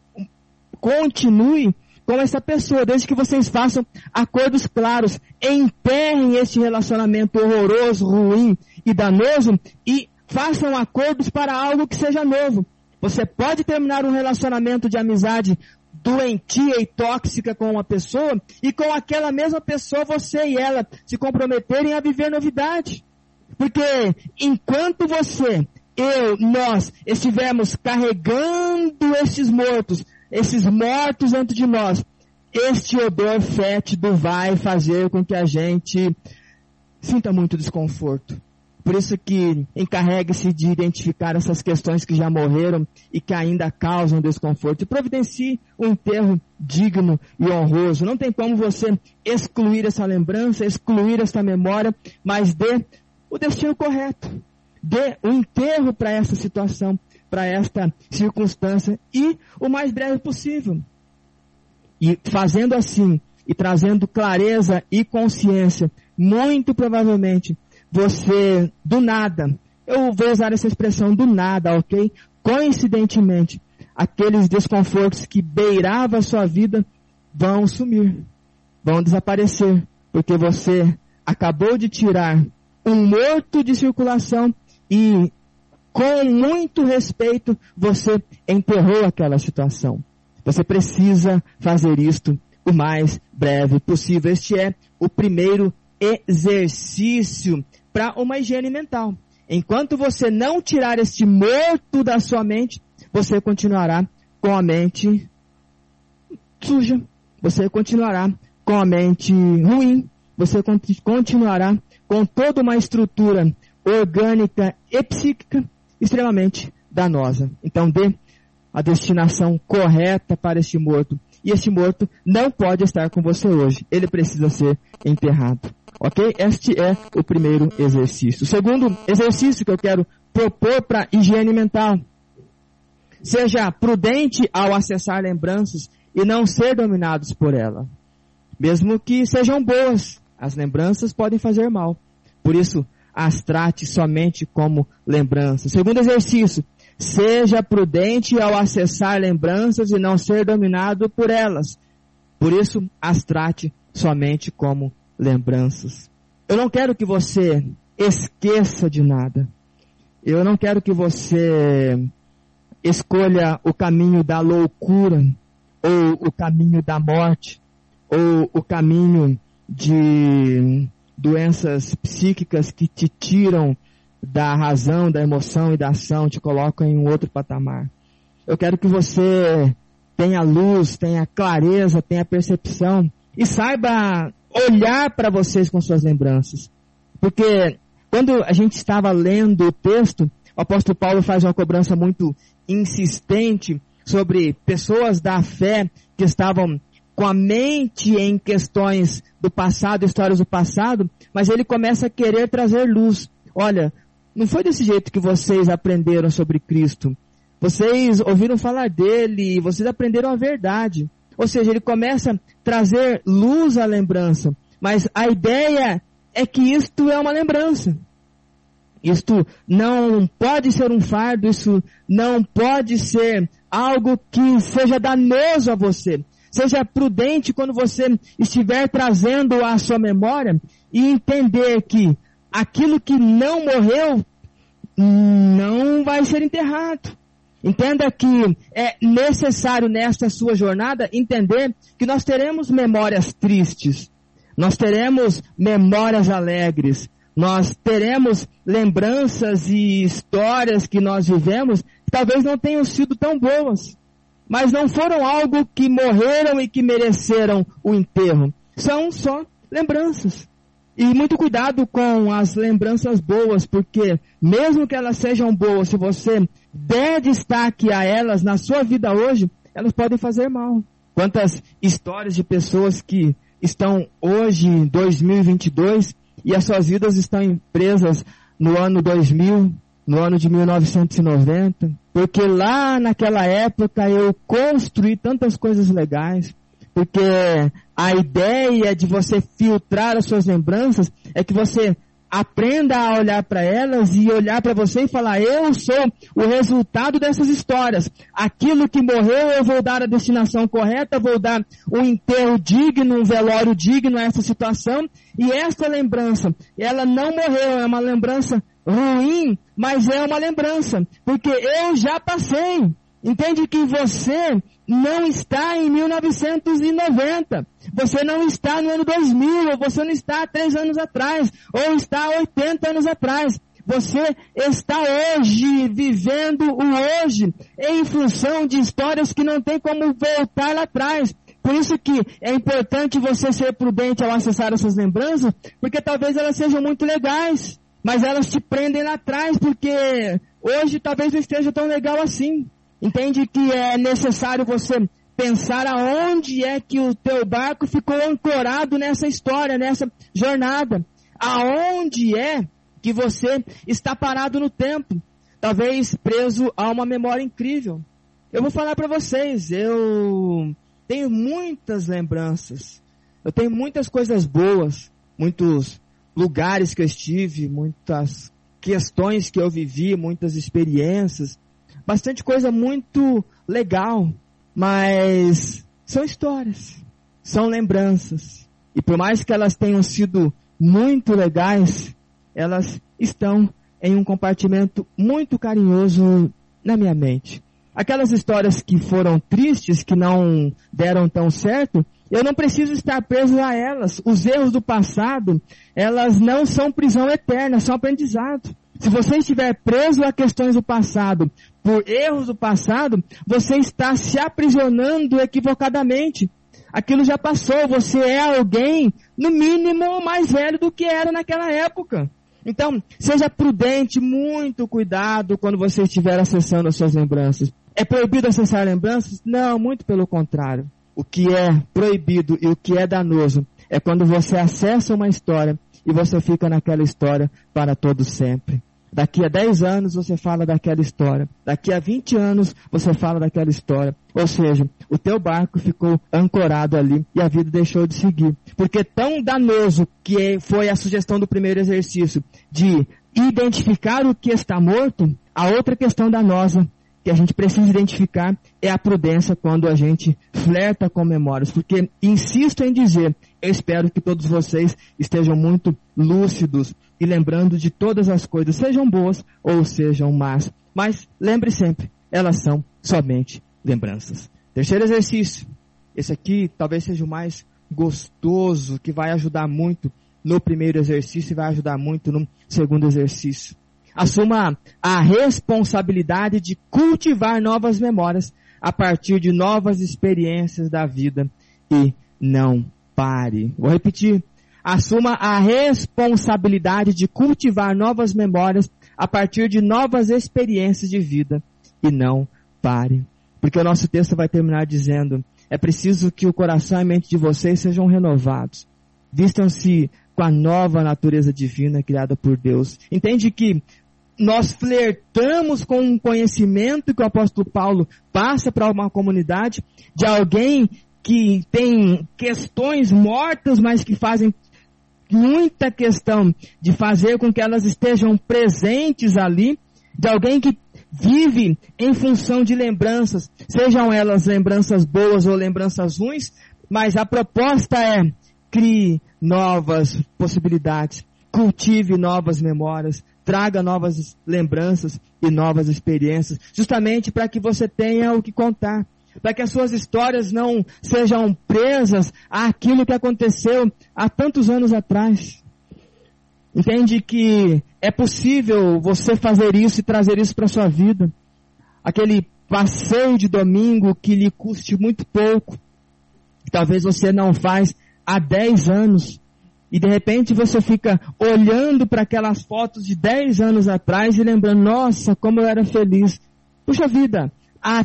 S4: continue com essa pessoa, desde que vocês façam acordos claros, enterrem este relacionamento horroroso, ruim e danoso e façam acordos para algo que seja novo. Você pode terminar um relacionamento de amizade doentia e tóxica com uma pessoa e com aquela mesma pessoa você e ela se comprometerem a viver novidade. Porque enquanto você, eu, nós estivermos carregando esses mortos, esses mortos dentro de nós, este odor fétido vai fazer com que a gente sinta muito desconforto. Por isso que encarregue-se de identificar essas questões que já morreram e que ainda causam desconforto. E providencie um enterro digno e honroso. Não tem como você excluir essa lembrança, excluir essa memória, mas dê o destino correto. Dê um enterro para essa situação, para esta circunstância e o mais breve possível. E fazendo assim, e trazendo clareza e consciência, muito provavelmente você, do nada, eu vou usar essa expressão do nada, ok? Coincidentemente, aqueles desconfortos que beiravam a sua vida vão sumir, vão desaparecer, porque você acabou de tirar um morto de circulação e, com muito respeito, você enterrou aquela situação. Você precisa fazer isto o mais breve possível. Este é o primeiro exercício para uma higiene mental. Enquanto você não tirar este morto da sua mente, você continuará com a mente suja. Você continuará com a mente ruim. Você continuará com toda uma estrutura orgânica e psíquica extremamente danosa. Então dê a destinação correta para este morto. E este morto não pode estar com você hoje. Ele precisa ser enterrado. Ok? Este é o primeiro exercício. O segundo exercício que eu quero propor para higiene mental. Seja prudente ao acessar lembranças e não ser dominados por ela. Mesmo que sejam boas, as lembranças podem fazer mal. Por isso, as trate somente como lembranças. Segundo exercício, seja prudente ao acessar lembranças e não ser dominado por elas. Por isso, as trate somente como lembranças. Eu não quero que você esqueça de nada. Eu não quero que você escolha o caminho da loucura, ou o caminho da morte, ou o caminho de doenças psíquicas que te tiram da razão, da emoção e da ação, te colocam em um outro patamar. Eu quero que você tenha luz, tenha clareza, tenha percepção e saiba olhar para vocês com suas lembranças. Porque quando a gente estava lendo o texto, o apóstolo Paulo faz uma cobrança muito insistente sobre pessoas da fé que estavam com a mente em questões do passado, histórias do passado, mas ele começa a querer trazer luz. Olha, não foi desse jeito que vocês aprenderam sobre Cristo. Vocês ouviram falar dele, vocês aprenderam a verdade. Ou seja, ele começa a trazer luz à lembrança. Mas a ideia é que isto é uma lembrança. Isto não pode ser um fardo, isso não pode ser algo que seja danoso a você. Seja prudente quando você estiver trazendo a sua memória e entender que aquilo que não morreu não vai ser enterrado. Entenda que é necessário nesta sua jornada entender que nós teremos memórias tristes, nós teremos memórias alegres, nós teremos lembranças e histórias que nós vivemos que talvez não tenham sido tão boas, mas não foram algo que morreram e que mereceram o enterro. São só lembranças. E muito cuidado com as lembranças boas, porque mesmo que elas sejam boas, se você der destaque a elas na sua vida hoje, elas podem fazer mal. Quantas histórias de pessoas que estão hoje em 2022 e as suas vidas estão presas no ano 2000, no ano de 1990, porque lá naquela época eu construí tantas coisas legais, porque a ideia de você filtrar as suas lembranças é que você aprenda a olhar para elas e olhar para você e falar: eu sou o resultado dessas histórias. Aquilo que morreu eu vou dar a destinação correta, vou dar um enterro digno, um velório digno a essa situação. E essa lembrança, ela não morreu, é uma lembrança ruim, mas é uma lembrança, porque eu já passei. Entende que você não está em 1990. Você não está no ano 2000, ou você não está há três anos atrás, ou está há 80 anos atrás. Você está hoje vivendo o hoje em função de histórias que não tem como voltar lá atrás. Por isso que é importante você ser prudente ao acessar essas lembranças, porque talvez elas sejam muito legais, mas elas te prendem lá atrás, porque hoje talvez não esteja tão legal assim. Entende que é necessário você pensar aonde é que o teu barco ficou ancorado nessa história, nessa jornada. Aonde é que você está parado no tempo, talvez preso a uma memória incrível. Eu vou falar para vocês, eu tenho muitas lembranças. Eu tenho muitas coisas boas, muitos lugares que eu estive, muitas questões que eu vivi, muitas experiências bastante coisa muito legal, mas são histórias, são lembranças. E por mais que elas tenham sido muito legais, elas estão em um compartimento muito carinhoso na minha mente. aquelas histórias que foram tristes, que não deram tão certo, eu não preciso estar preso a elas. Os erros do passado, elas não são prisão eterna, são aprendizado. Se você estiver preso a questões do passado, por erros do passado, você está se aprisionando equivocadamente. Aquilo já passou, você é alguém, no mínimo, mais velho do que era naquela época. Então, seja prudente, muito cuidado quando você estiver acessando as suas lembranças. É proibido acessar lembranças? Não, muito pelo contrário. O que é proibido e o que é danoso é quando você acessa uma história e você fica naquela história para todo sempre. Daqui a 10 anos você fala daquela história. Daqui a 20 anos você fala daquela história. Ou seja, o teu barco ficou ancorado ali e a vida deixou de seguir. Porque tão danoso que foi a sugestão do primeiro exercício de identificar o que está morto, a outra questão danosa que a gente precisa identificar é a prudência quando a gente flerta com memórias. Porque, insisto em dizer, espero que todos vocês estejam muito lúcidos e lembrando de todas as coisas, sejam boas ou sejam más. Mas lembre sempre, elas são somente lembranças. Terceiro exercício. Esse aqui talvez seja o mais gostoso, que vai ajudar muito no primeiro exercício e vai ajudar muito no segundo exercício. Assuma a responsabilidade de cultivar novas memórias a partir de novas experiências da vida e não pare. Vou repetir. Assuma a responsabilidade de cultivar novas memórias a partir de novas experiências de vida e não pare. Porque o nosso texto vai terminar dizendo: é preciso que o coração e a mente de vocês sejam renovados. Vistam-se com a nova natureza divina criada por Deus. Entende que nós flertamos com um conhecimento que o apóstolo Paulo passa para uma comunidade de alguém que tem questões mortas, mas que fazem muita questão de fazer com que elas estejam presentes ali, de alguém que vive em função de lembranças, sejam elas lembranças boas ou lembranças ruins, mas a proposta é crie novas possibilidades, cultive novas memórias, traga novas lembranças e novas experiências, justamente para que você tenha o que contar, para que as suas histórias não sejam presas àquilo que aconteceu há tantos anos atrás. Entende que é possível você fazer isso e trazer isso para a sua vida. Aquele passeio de domingo que lhe custe muito pouco, talvez você não faz há 10 anos, e de repente você fica olhando para aquelas fotos de 10 anos atrás e lembrando, nossa, como eu era feliz. Puxa vida, a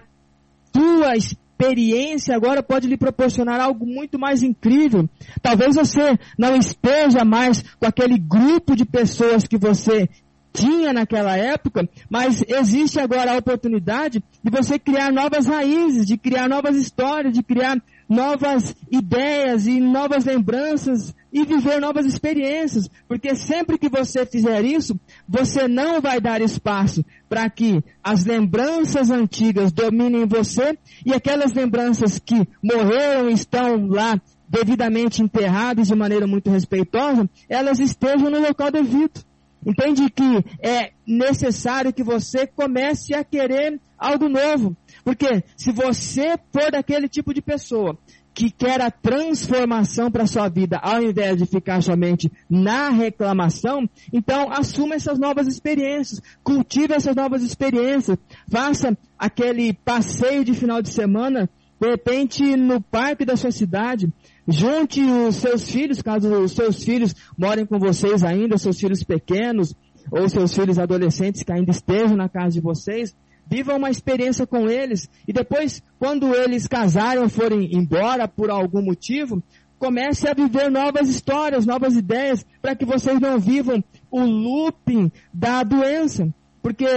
S4: tua experiência agora pode lhe proporcionar algo muito mais incrível. Talvez você não esteja mais com aquele grupo de pessoas que você tinha naquela época, mas existe agora a oportunidade de você criar novas raízes, de criar novas histórias, de criar novas ideias e novas lembranças e viver novas experiências, porque sempre que você fizer isso, você não vai dar espaço para que as lembranças antigas dominem você e aquelas lembranças que morreram estão lá devidamente enterradas de maneira muito respeitosa, elas estejam no local devido. Entende que é necessário que você comece a querer algo novo. Porque se você for daquele tipo de pessoa que quer a transformação para sua vida, ao invés de ficar somente na reclamação, então assuma essas novas experiências, cultive essas novas experiências, faça aquele passeio de final de semana, de repente no parque da sua cidade, junte os seus filhos, caso os seus filhos morem com vocês ainda, seus filhos pequenos, ou seus filhos adolescentes que ainda estejam na casa de vocês, viva uma experiência com eles e depois, quando eles casarem ou forem embora por algum motivo, comece a viver novas histórias, novas ideias, para que vocês não vivam o looping da doença. Porque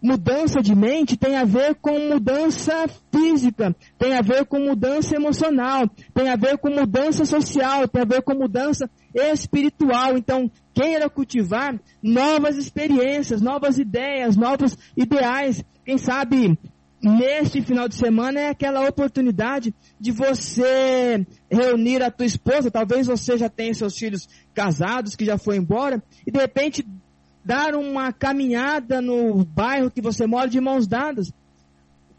S4: mudança de mente tem a ver com mudança física, tem a ver com mudança emocional, tem a ver com mudança social, tem a ver com mudança espiritual. Então, queira cultivar novas experiências, novas ideias, novos ideais. Quem sabe neste final de semana é aquela oportunidade de você reunir a tua esposa, talvez você já tenha seus filhos casados, que já foi embora, e de repente dar uma caminhada no bairro que você mora de mãos dadas.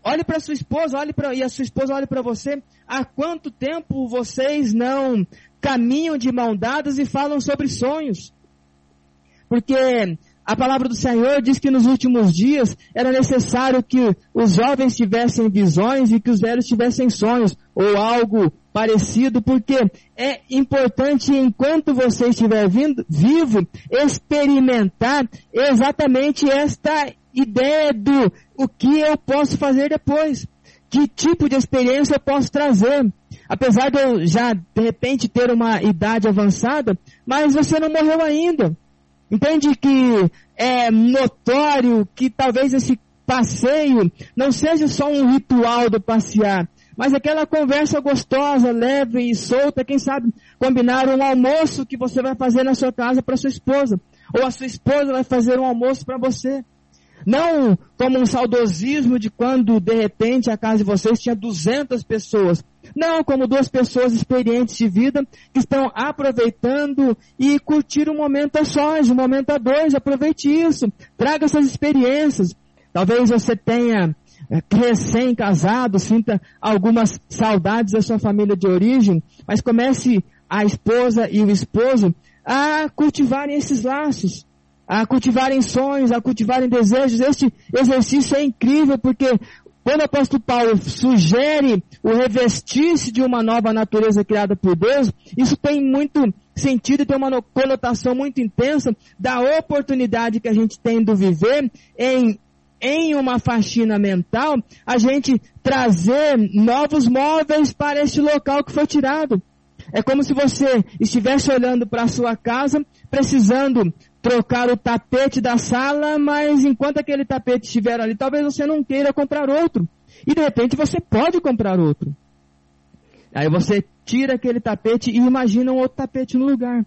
S4: Olhe para sua esposa, olhe para e a sua esposa olhe para você. Há quanto tempo vocês não caminham de mão dadas e falam sobre sonhos? Porque a palavra do Senhor diz que nos últimos dias era necessário que os jovens tivessem visões e que os velhos tivessem sonhos ou algo parecido, porque é importante enquanto você estiver vindo, vivo experimentar exatamente esta ideia do o que eu posso fazer depois. Que tipo de experiência eu posso trazer? Apesar de eu já, de repente, ter uma idade avançada, mas você não morreu ainda. Entende que é notório que talvez esse passeio não seja só um ritual do passear, mas aquela conversa gostosa, leve e solta, quem sabe combinar um almoço que você vai fazer na sua casa para sua esposa, ou a sua esposa vai fazer um almoço para você. Não como um saudosismo de quando de repente a casa de vocês tinha 200 pessoas. Não, como duas pessoas experientes de vida que estão aproveitando e curtir um momento a sós, um momento a dois. Aproveite isso. Traga essas experiências. Talvez você tenha é, recém-casado, sinta algumas saudades da sua família de origem, mas comece a esposa e o esposo a cultivarem esses laços a cultivarem sonhos, a cultivarem desejos. Este exercício é incrível porque quando o apóstolo Paulo sugere o revestir-se de uma nova natureza criada por Deus, isso tem muito sentido e tem uma conotação muito intensa da oportunidade que a gente tem de viver em em uma faxina mental, a gente trazer novos móveis para este local que foi tirado. É como se você estivesse olhando para a sua casa, precisando trocar o tapete da sala, mas enquanto aquele tapete estiver ali, talvez você não queira comprar outro. E de repente você pode comprar outro. Aí você tira aquele tapete e imagina um outro tapete no lugar.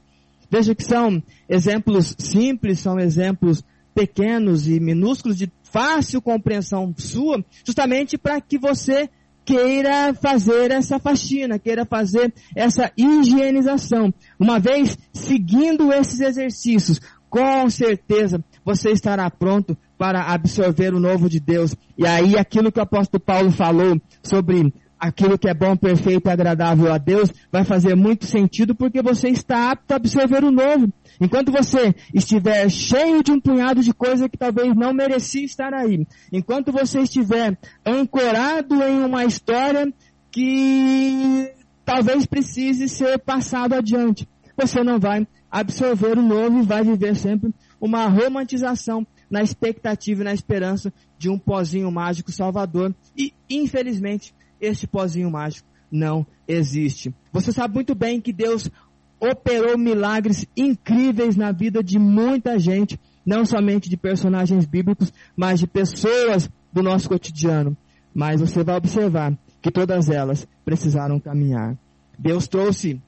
S4: Veja que são exemplos simples, são exemplos pequenos e minúsculos de fácil compreensão sua, justamente para que você queira fazer essa faxina, queira fazer essa higienização. Uma vez seguindo esses exercícios, com certeza você estará pronto para absorver o novo de Deus. E aí aquilo que o apóstolo Paulo falou sobre aquilo que é bom, perfeito e agradável a Deus vai fazer muito sentido porque você está apto a absorver o novo. Enquanto você estiver cheio de um punhado de coisa que talvez não merecia estar aí, enquanto você estiver ancorado em uma história que talvez precise ser passado adiante, você não vai absorver o novo e vai viver sempre uma romantização na expectativa e na esperança de um pozinho mágico salvador. E, infelizmente, este pozinho mágico não existe. Você sabe muito bem que Deus operou milagres incríveis na vida de muita gente, não somente de personagens bíblicos, mas de pessoas do nosso cotidiano. Mas você vai observar que todas elas precisaram caminhar. Deus trouxe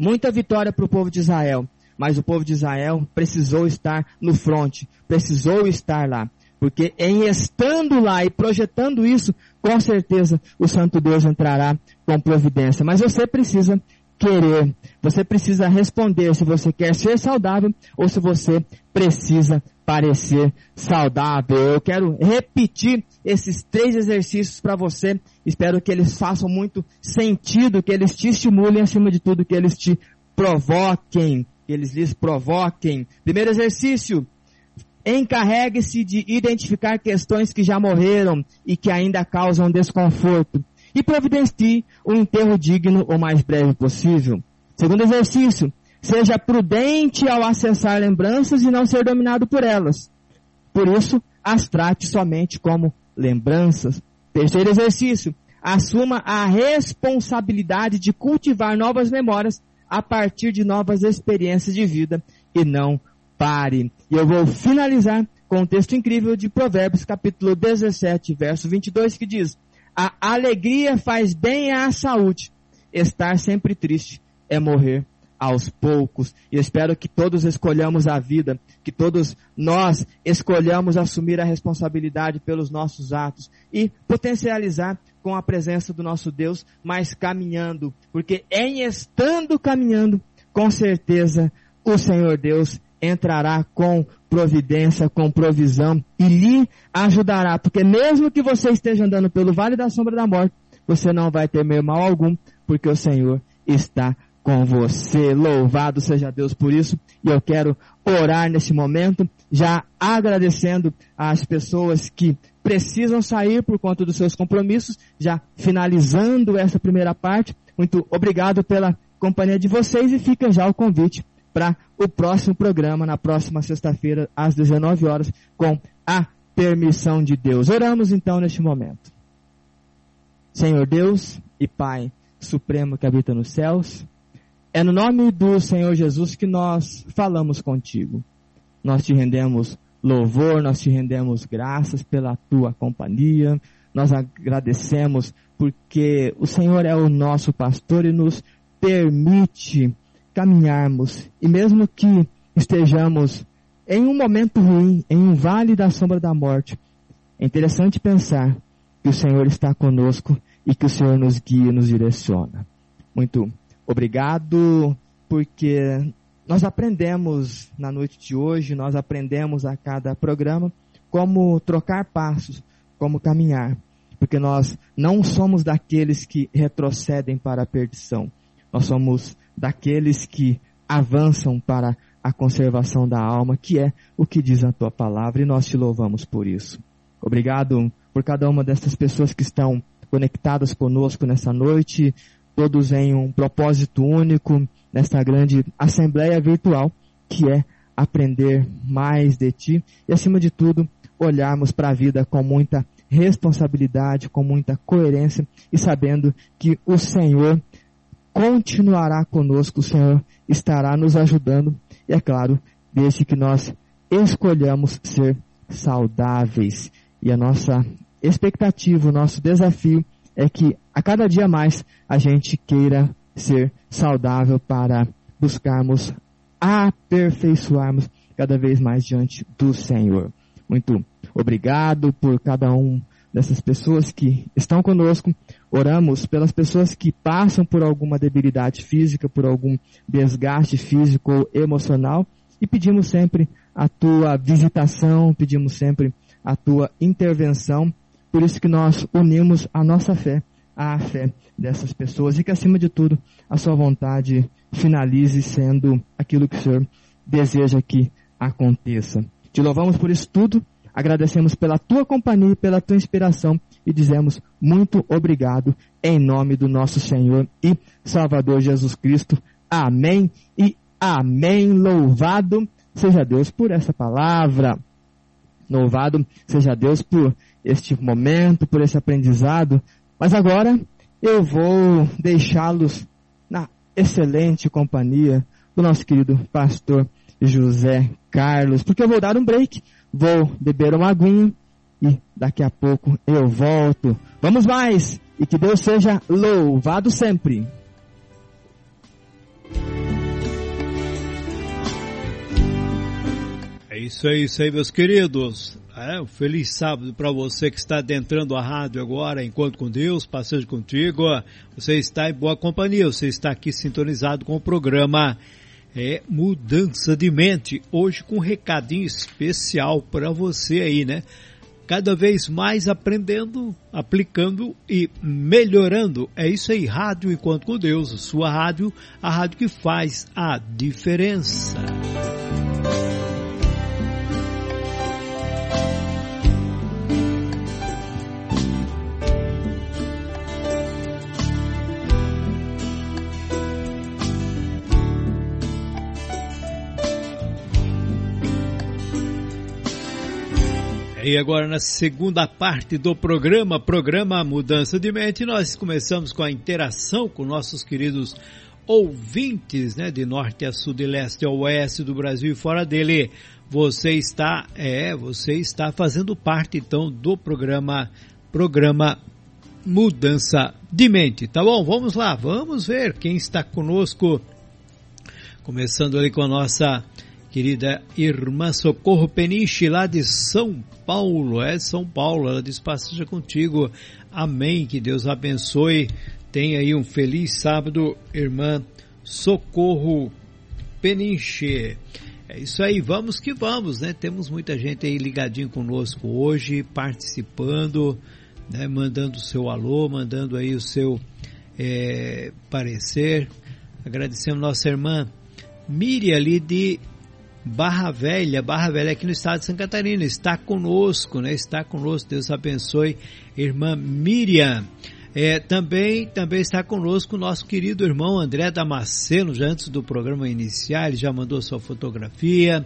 S4: muita vitória para o povo de Israel, mas o povo de Israel precisou estar no fronte, precisou estar lá. Porque em estando lá e projetando isso, com certeza o Santo Deus entrará com providência. Mas você precisa querer. Você precisa responder se você quer ser saudável ou se você precisa parecer saudável. Eu quero repetir esses três exercícios para você. Espero que eles façam muito sentido, que eles te estimulem, acima de tudo, que eles te provoquem, que eles lhes provoquem. Primeiro exercício. Encarregue-se de identificar questões que já morreram e que ainda causam desconforto e providencie o enterro digno o mais breve possível. Segundo exercício, seja prudente ao acessar lembranças e não ser dominado por elas. Por isso, as trate somente como lembranças. Terceiro exercício, assuma a responsabilidade de cultivar novas memórias a partir de novas experiências de vida e não pare. E eu vou finalizar com um texto incrível de Provérbios, capítulo 17, verso 22, que diz: a alegria faz bem à saúde. Estar sempre triste é morrer aos poucos. E eu espero que todos escolhamos a vida, que todos nós escolhamos assumir a responsabilidade pelos nossos atos e potencializar com a presença do nosso Deus, mas caminhando, porque em estando caminhando, com certeza o Senhor Deus entrará com providência, com provisão e lhe ajudará, porque mesmo que você esteja andando pelo vale da sombra da morte, você não vai temer mal algum, porque o Senhor está com você. Louvado seja Deus por isso. E eu quero orar nesse momento, já agradecendo às pessoas que precisam sair por conta dos seus compromissos, já finalizando essa primeira parte. Muito obrigado pela companhia de vocês e fica já o convite para o próximo programa, na próxima sexta-feira, às 19 horas, com a permissão de Deus. Oramos então neste momento. Senhor Deus e Pai Supremo que habita nos céus, é no nome do Senhor Jesus que nós falamos contigo. Nós te rendemos louvor, nós te rendemos graças pela tua companhia, nós agradecemos porque o Senhor é o nosso pastor e nos permite caminharmos, e mesmo que estejamos em um momento ruim, em um vale da sombra da morte, é interessante pensar que o Senhor está conosco e que o Senhor nos guia e nos direciona. Muito obrigado, porque nós aprendemos na noite de hoje, nós aprendemos a cada programa como trocar passos, como caminhar, porque nós não somos daqueles que retrocedem para a perdição, nós somos daqueles que avançam para a conservação da alma, que é o que diz a tua palavra, e nós te louvamos por isso. Obrigado por cada uma dessas pessoas que estão conectadas conosco nessa noite, todos em um propósito único, nesta grande assembleia virtual, que é aprender mais de ti e, acima de tudo, olharmos para a vida com muita responsabilidade, com muita coerência e sabendo que o Senhor continuará conosco, o Senhor estará nos ajudando, e é claro, desde que nós escolhamos ser saudáveis. E a nossa expectativa, o nosso desafio é que a cada dia mais a gente queira ser saudável para buscarmos aperfeiçoarmos cada vez mais diante do Senhor. Muito obrigado por cada um dessas pessoas que estão conosco. Oramos pelas pessoas que passam por alguma debilidade física, por algum desgaste físico ou emocional e pedimos sempre a tua visitação, pedimos sempre a tua intervenção. Por isso que nós unimos a nossa fé à fé dessas pessoas e que acima de tudo a sua vontade finalize sendo aquilo que o Senhor deseja que aconteça. Te louvamos por isso tudo Agradecemos pela tua companhia e pela tua inspiração e dizemos muito obrigado em nome do nosso Senhor e Salvador Jesus Cristo. Amém e amém. Louvado seja Deus por essa palavra. Louvado seja Deus por este momento, por esse aprendizado. Mas agora eu vou deixá-los na excelente companhia do nosso querido pastor José Carlos, porque eu vou dar um break vou beber uma aguinha e daqui a pouco eu volto. Vamos mais! E que Deus seja louvado sempre.
S3: É isso aí, isso aí, meus queridos. É, um feliz sábado para você que está adentrando a rádio agora, enquanto com Deus, passeio contigo. Você está em boa companhia, você está aqui sintonizado com o programa é mudança de mente. Hoje com um recadinho especial para você aí, né? Cada vez mais aprendendo, aplicando e melhorando. É isso aí, Rádio Enquanto com Deus, sua rádio, a rádio que faz a diferença. E agora na segunda parte do programa, programa Mudança de Mente, nós começamos com a interação com nossos queridos ouvintes, né, de norte a sul, de leste a oeste do Brasil e fora dele. Você está, é, você está fazendo parte então do programa, programa Mudança de Mente, tá bom? Vamos lá, vamos ver quem está conosco. Começando ali com a nossa querida irmã Socorro Peniche, lá de São Paulo, é São Paulo, ela diz, seja contigo, amém, que Deus abençoe, tenha aí um feliz sábado, irmã Socorro Peniche. É isso aí, vamos que vamos, né? Temos muita gente aí ligadinho conosco hoje, participando, né? mandando o seu alô, mandando aí o seu é, parecer. Agradecemos nossa irmã Miriam ali de Barra Velha, Barra Velha aqui no estado de Santa Catarina, está conosco, né? Está conosco, Deus abençoe, irmã Miriam. É, também, também está conosco o nosso querido irmão André Damasceno, já antes do programa iniciar, ele já mandou sua fotografia.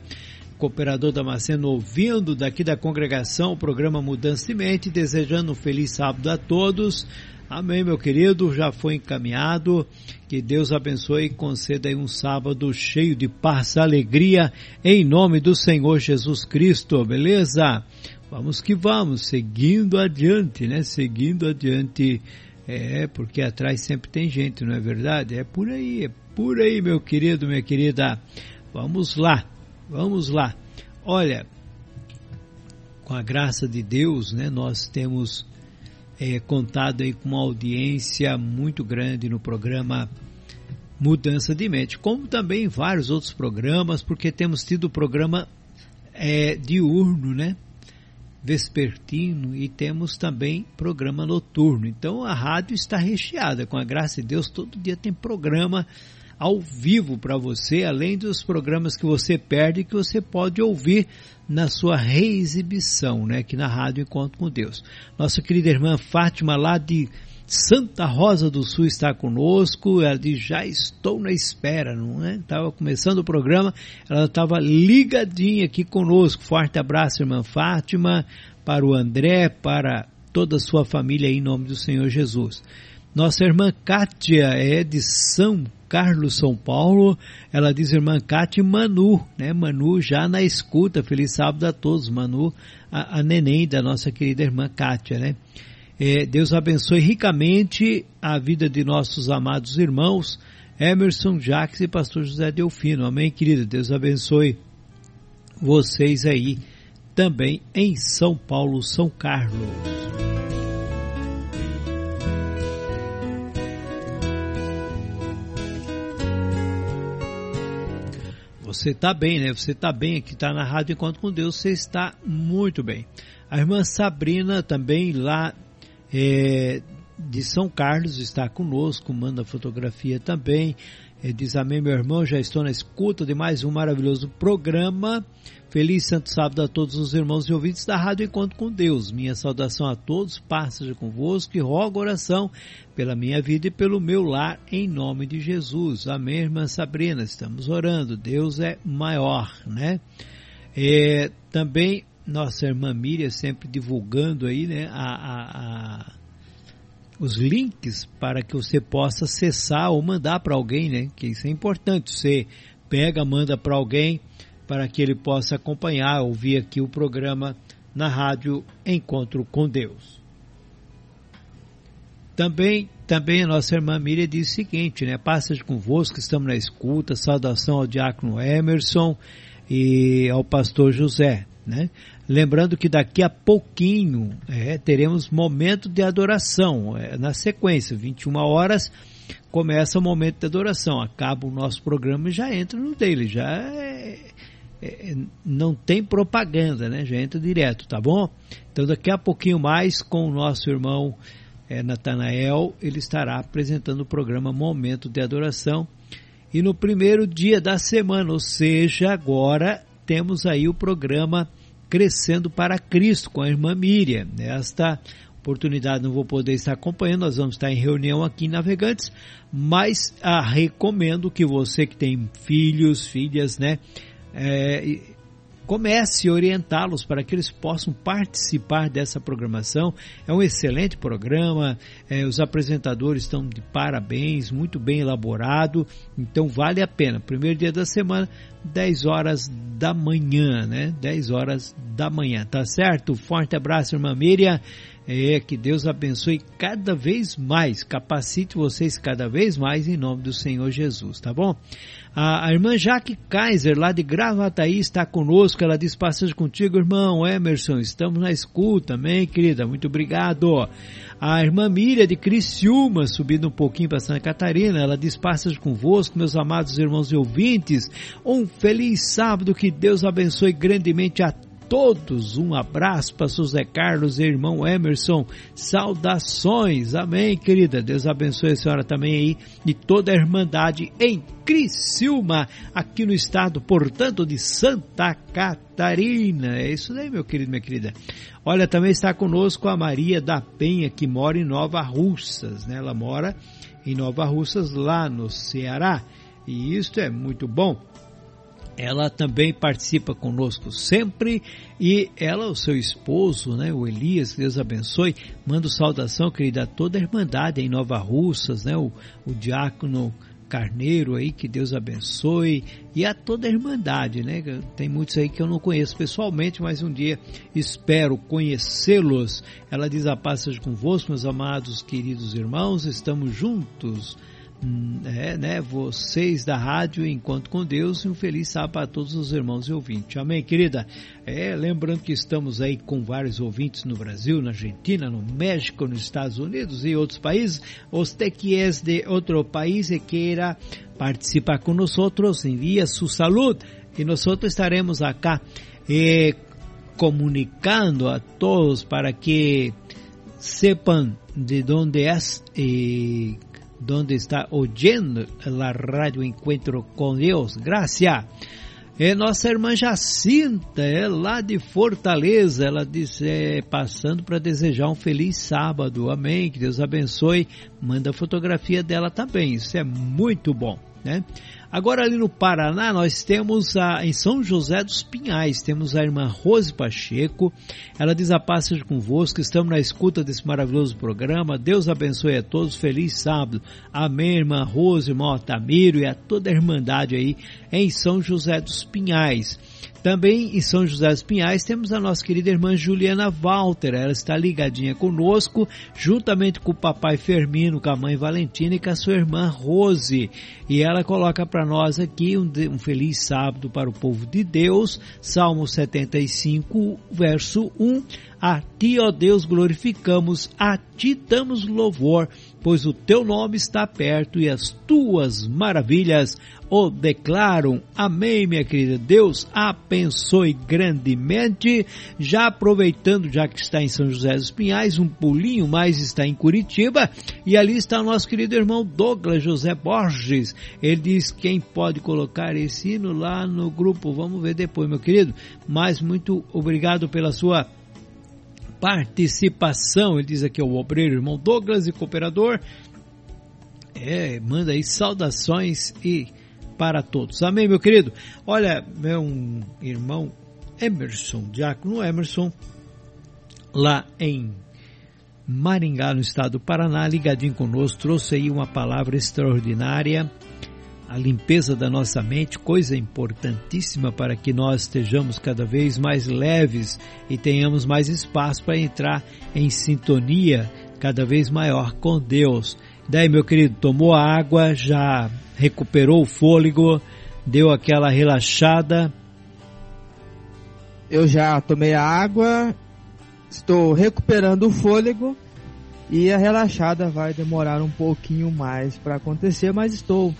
S3: Cooperador Damasceno ouvindo daqui da congregação o programa Mudança de Mente, desejando um feliz sábado a todos. Amém, meu querido, já foi encaminhado. Que Deus abençoe e conceda aí um sábado cheio de paz, alegria, em nome do Senhor Jesus Cristo, beleza? Vamos que vamos, seguindo adiante, né? Seguindo adiante. É, porque atrás sempre tem gente, não é verdade? É por aí, é por aí, meu querido, minha querida. Vamos lá, vamos lá. Olha, com a graça de Deus, né, nós temos é, contado aí com uma audiência muito grande no programa Mudança de Mente, como também vários outros programas, porque temos tido programa é, diurno, né? vespertino e temos também programa noturno. Então a rádio está recheada, com a graça de Deus, todo dia tem programa ao vivo para você, além dos programas que você perde que você pode ouvir na sua reexibição, né, aqui na Rádio Encontro com Deus. Nossa querida irmã Fátima lá de Santa Rosa do Sul está conosco, ela diz, já estou na espera, não é? Estava começando o programa, ela estava ligadinha aqui conosco. Forte abraço, irmã Fátima, para o André, para toda a sua família em nome do Senhor Jesus. Nossa irmã Kátia é de São Carlos, São Paulo. Ela diz, irmã Kátia Manu, né? Manu já na escuta. Feliz sábado a todos. Manu, a, a neném da nossa querida irmã Kátia, né? É, Deus abençoe ricamente a vida de nossos amados irmãos Emerson Jacques e Pastor José Delfino. Amém, querido? Deus abençoe vocês aí também em São Paulo, São Carlos. Você está bem, né? Você está bem aqui, está na Rádio Encontro com Deus, você está muito bem. A irmã Sabrina também lá é, de São Carlos está conosco, manda fotografia também. É, diz amém, meu irmão, já estou na escuta de mais um maravilhoso programa. Feliz Santo Sábado a todos os irmãos e ouvintes da Rádio Encontro com Deus. Minha saudação a todos, paz seja convosco e rogo oração pela minha vida e pelo meu lar, em nome de Jesus. Amém, irmã Sabrina, estamos orando, Deus é maior, né? É, também nossa irmã Miriam sempre divulgando aí, né, a, a, a, os links para que você possa acessar ou mandar para alguém, né, que isso é importante. Você pega, manda para alguém para que ele possa acompanhar, ouvir aqui o programa na rádio Encontro com Deus. Também, também a nossa irmã Miriam diz o seguinte, né? Passa convosco, estamos na escuta, saudação ao diácono Emerson e ao pastor José, né? Lembrando que daqui a pouquinho é, teremos momento de adoração. É, na sequência, 21 horas, começa o momento de adoração. Acaba o nosso programa e já entra no dele. Já é, não tem propaganda, né? Já entra direto, tá bom? Então daqui a pouquinho mais com o nosso irmão é, Natanael, ele estará apresentando o programa Momento de Adoração. E no primeiro dia da semana, ou seja, agora temos aí o programa Crescendo para Cristo com a irmã Miriam. Nesta oportunidade não vou poder estar acompanhando, nós vamos estar em reunião aqui em Navegantes, mas ah, recomendo que você que tem filhos, filhas, né, é, comece a orientá-los para que eles possam participar dessa programação. É um excelente programa, é, os apresentadores estão de parabéns, muito bem elaborado, então vale a pena. Primeiro dia da semana, 10 horas da manhã, né? 10 horas da manhã, tá certo? Forte abraço, irmã Miriam. É que Deus abençoe cada vez mais, capacite vocês cada vez mais em nome do Senhor Jesus, tá bom? A, a irmã Jaque Kaiser, lá de Gravataí, está conosco. Ela diz: Passagem contigo, irmão Emerson. Estamos na escuta, amém, querida? Muito obrigado. A irmã Miriam de Criciúma, subindo um pouquinho para Santa Catarina, ela diz: Passas convosco, meus amados irmãos e ouvintes. Um feliz sábado, que Deus abençoe grandemente a todos. Um abraço, pastor Zé Carlos e irmão Emerson. Saudações. Amém, querida. Deus abençoe a senhora também aí e toda a Irmandade em Criciúma, aqui no estado, portanto, de Santa Catarina. É isso aí, meu querido, minha querida. Olha, também está conosco a Maria da Penha, que mora em Nova Russas, né? Ela mora em Nova Russas, lá no Ceará. E isso é muito bom ela também participa conosco sempre e ela, o seu esposo, né, o Elias, Deus abençoe, manda saudação, querida, a toda a Irmandade em Nova Russas, né, o, o diácono Carneiro aí, que Deus abençoe, e a toda a Irmandade, né, tem muitos aí que eu não conheço pessoalmente, mas um dia espero conhecê-los. Ela diz a paz seja convosco, meus amados, queridos irmãos, estamos juntos é, né, vocês da rádio Enquanto com Deus e um feliz sábado para todos os irmãos e ouvintes. Amém, querida? É, lembrando que estamos aí com vários ouvintes no Brasil, na Argentina, no México, nos Estados Unidos e outros países. Você que é de outro país e queira participar nós, envia sua saúde e nós estaremos acá eh, comunicando a todos para que sepam de onde é eh, donde está oyendo a rádio Encontro com Deus. Graça. É nossa irmã Jacinta, é lá de Fortaleza. Ela disse, é, passando para desejar um feliz sábado. Amém. Que Deus abençoe. Manda a fotografia dela também. Isso é muito bom, né? Agora ali no Paraná nós temos a, em São José dos Pinhais, temos a irmã Rose Pacheco, ela diz a paz seja convosco, estamos na escuta desse maravilhoso programa, Deus abençoe a todos, feliz sábado, amém irmã Rose, irmão Otamiro e a toda a irmandade aí em São José dos Pinhais. Também em São José dos Pinhais temos a nossa querida irmã Juliana Walter. Ela está ligadinha conosco, juntamente com o papai Fermino, com a mãe Valentina e com a sua irmã Rose. E ela coloca para nós aqui um, um, feliz sábado para o povo de Deus. Salmo 75, verso 1. A ti, ó Deus, glorificamos, a ti damos louvor, pois o teu nome está perto e as tuas maravilhas o declaram. Amém, minha querida. Deus abençoe grandemente. Já aproveitando, já que está em São José dos Pinhais, um pulinho mais está em Curitiba. E ali está nosso querido irmão Douglas José Borges. Ele diz quem pode colocar esse hino lá no grupo. Vamos ver depois, meu querido. Mas muito obrigado pela sua participação. Ele diz aqui o obreiro, irmão Douglas e cooperador. É, manda aí saudações e para todos. Amém, meu querido? Olha, meu irmão Emerson, Diácono Emerson, lá em Maringá, no estado do Paraná, ligadinho conosco, trouxe aí uma palavra extraordinária, a limpeza da nossa mente, coisa importantíssima para que nós estejamos cada vez mais leves e tenhamos mais espaço para entrar em sintonia cada vez maior com Deus. Daí, meu querido, tomou a água, já recuperou o fôlego, deu aquela relaxada.
S4: Eu já tomei a água, estou recuperando o fôlego e a relaxada vai demorar um pouquinho mais para acontecer, mas estou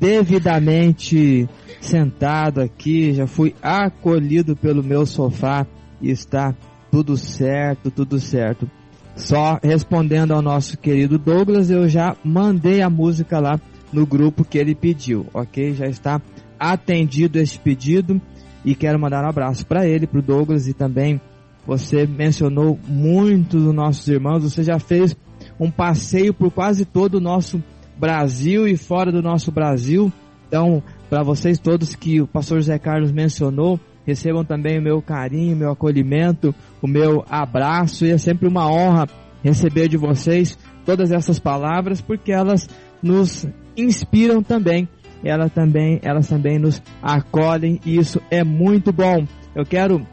S4: devidamente sentado aqui, já fui acolhido pelo meu sofá e está tudo certo, tudo certo. Só respondendo ao nosso querido Douglas, eu já mandei a música lá no grupo que ele pediu, ok? Já está atendido esse pedido e quero mandar um abraço para ele, para o Douglas e também você mencionou muito dos nossos irmãos, você já fez um passeio por quase todo o nosso Brasil e fora do nosso Brasil. Então, para vocês todos que o pastor José Carlos mencionou, recebam também o meu carinho, meu acolhimento, o meu abraço. E é sempre uma honra receber de vocês todas essas palavras, porque elas nos inspiram também. Elas também, elas também nos acolhem e isso é muito bom. Eu quero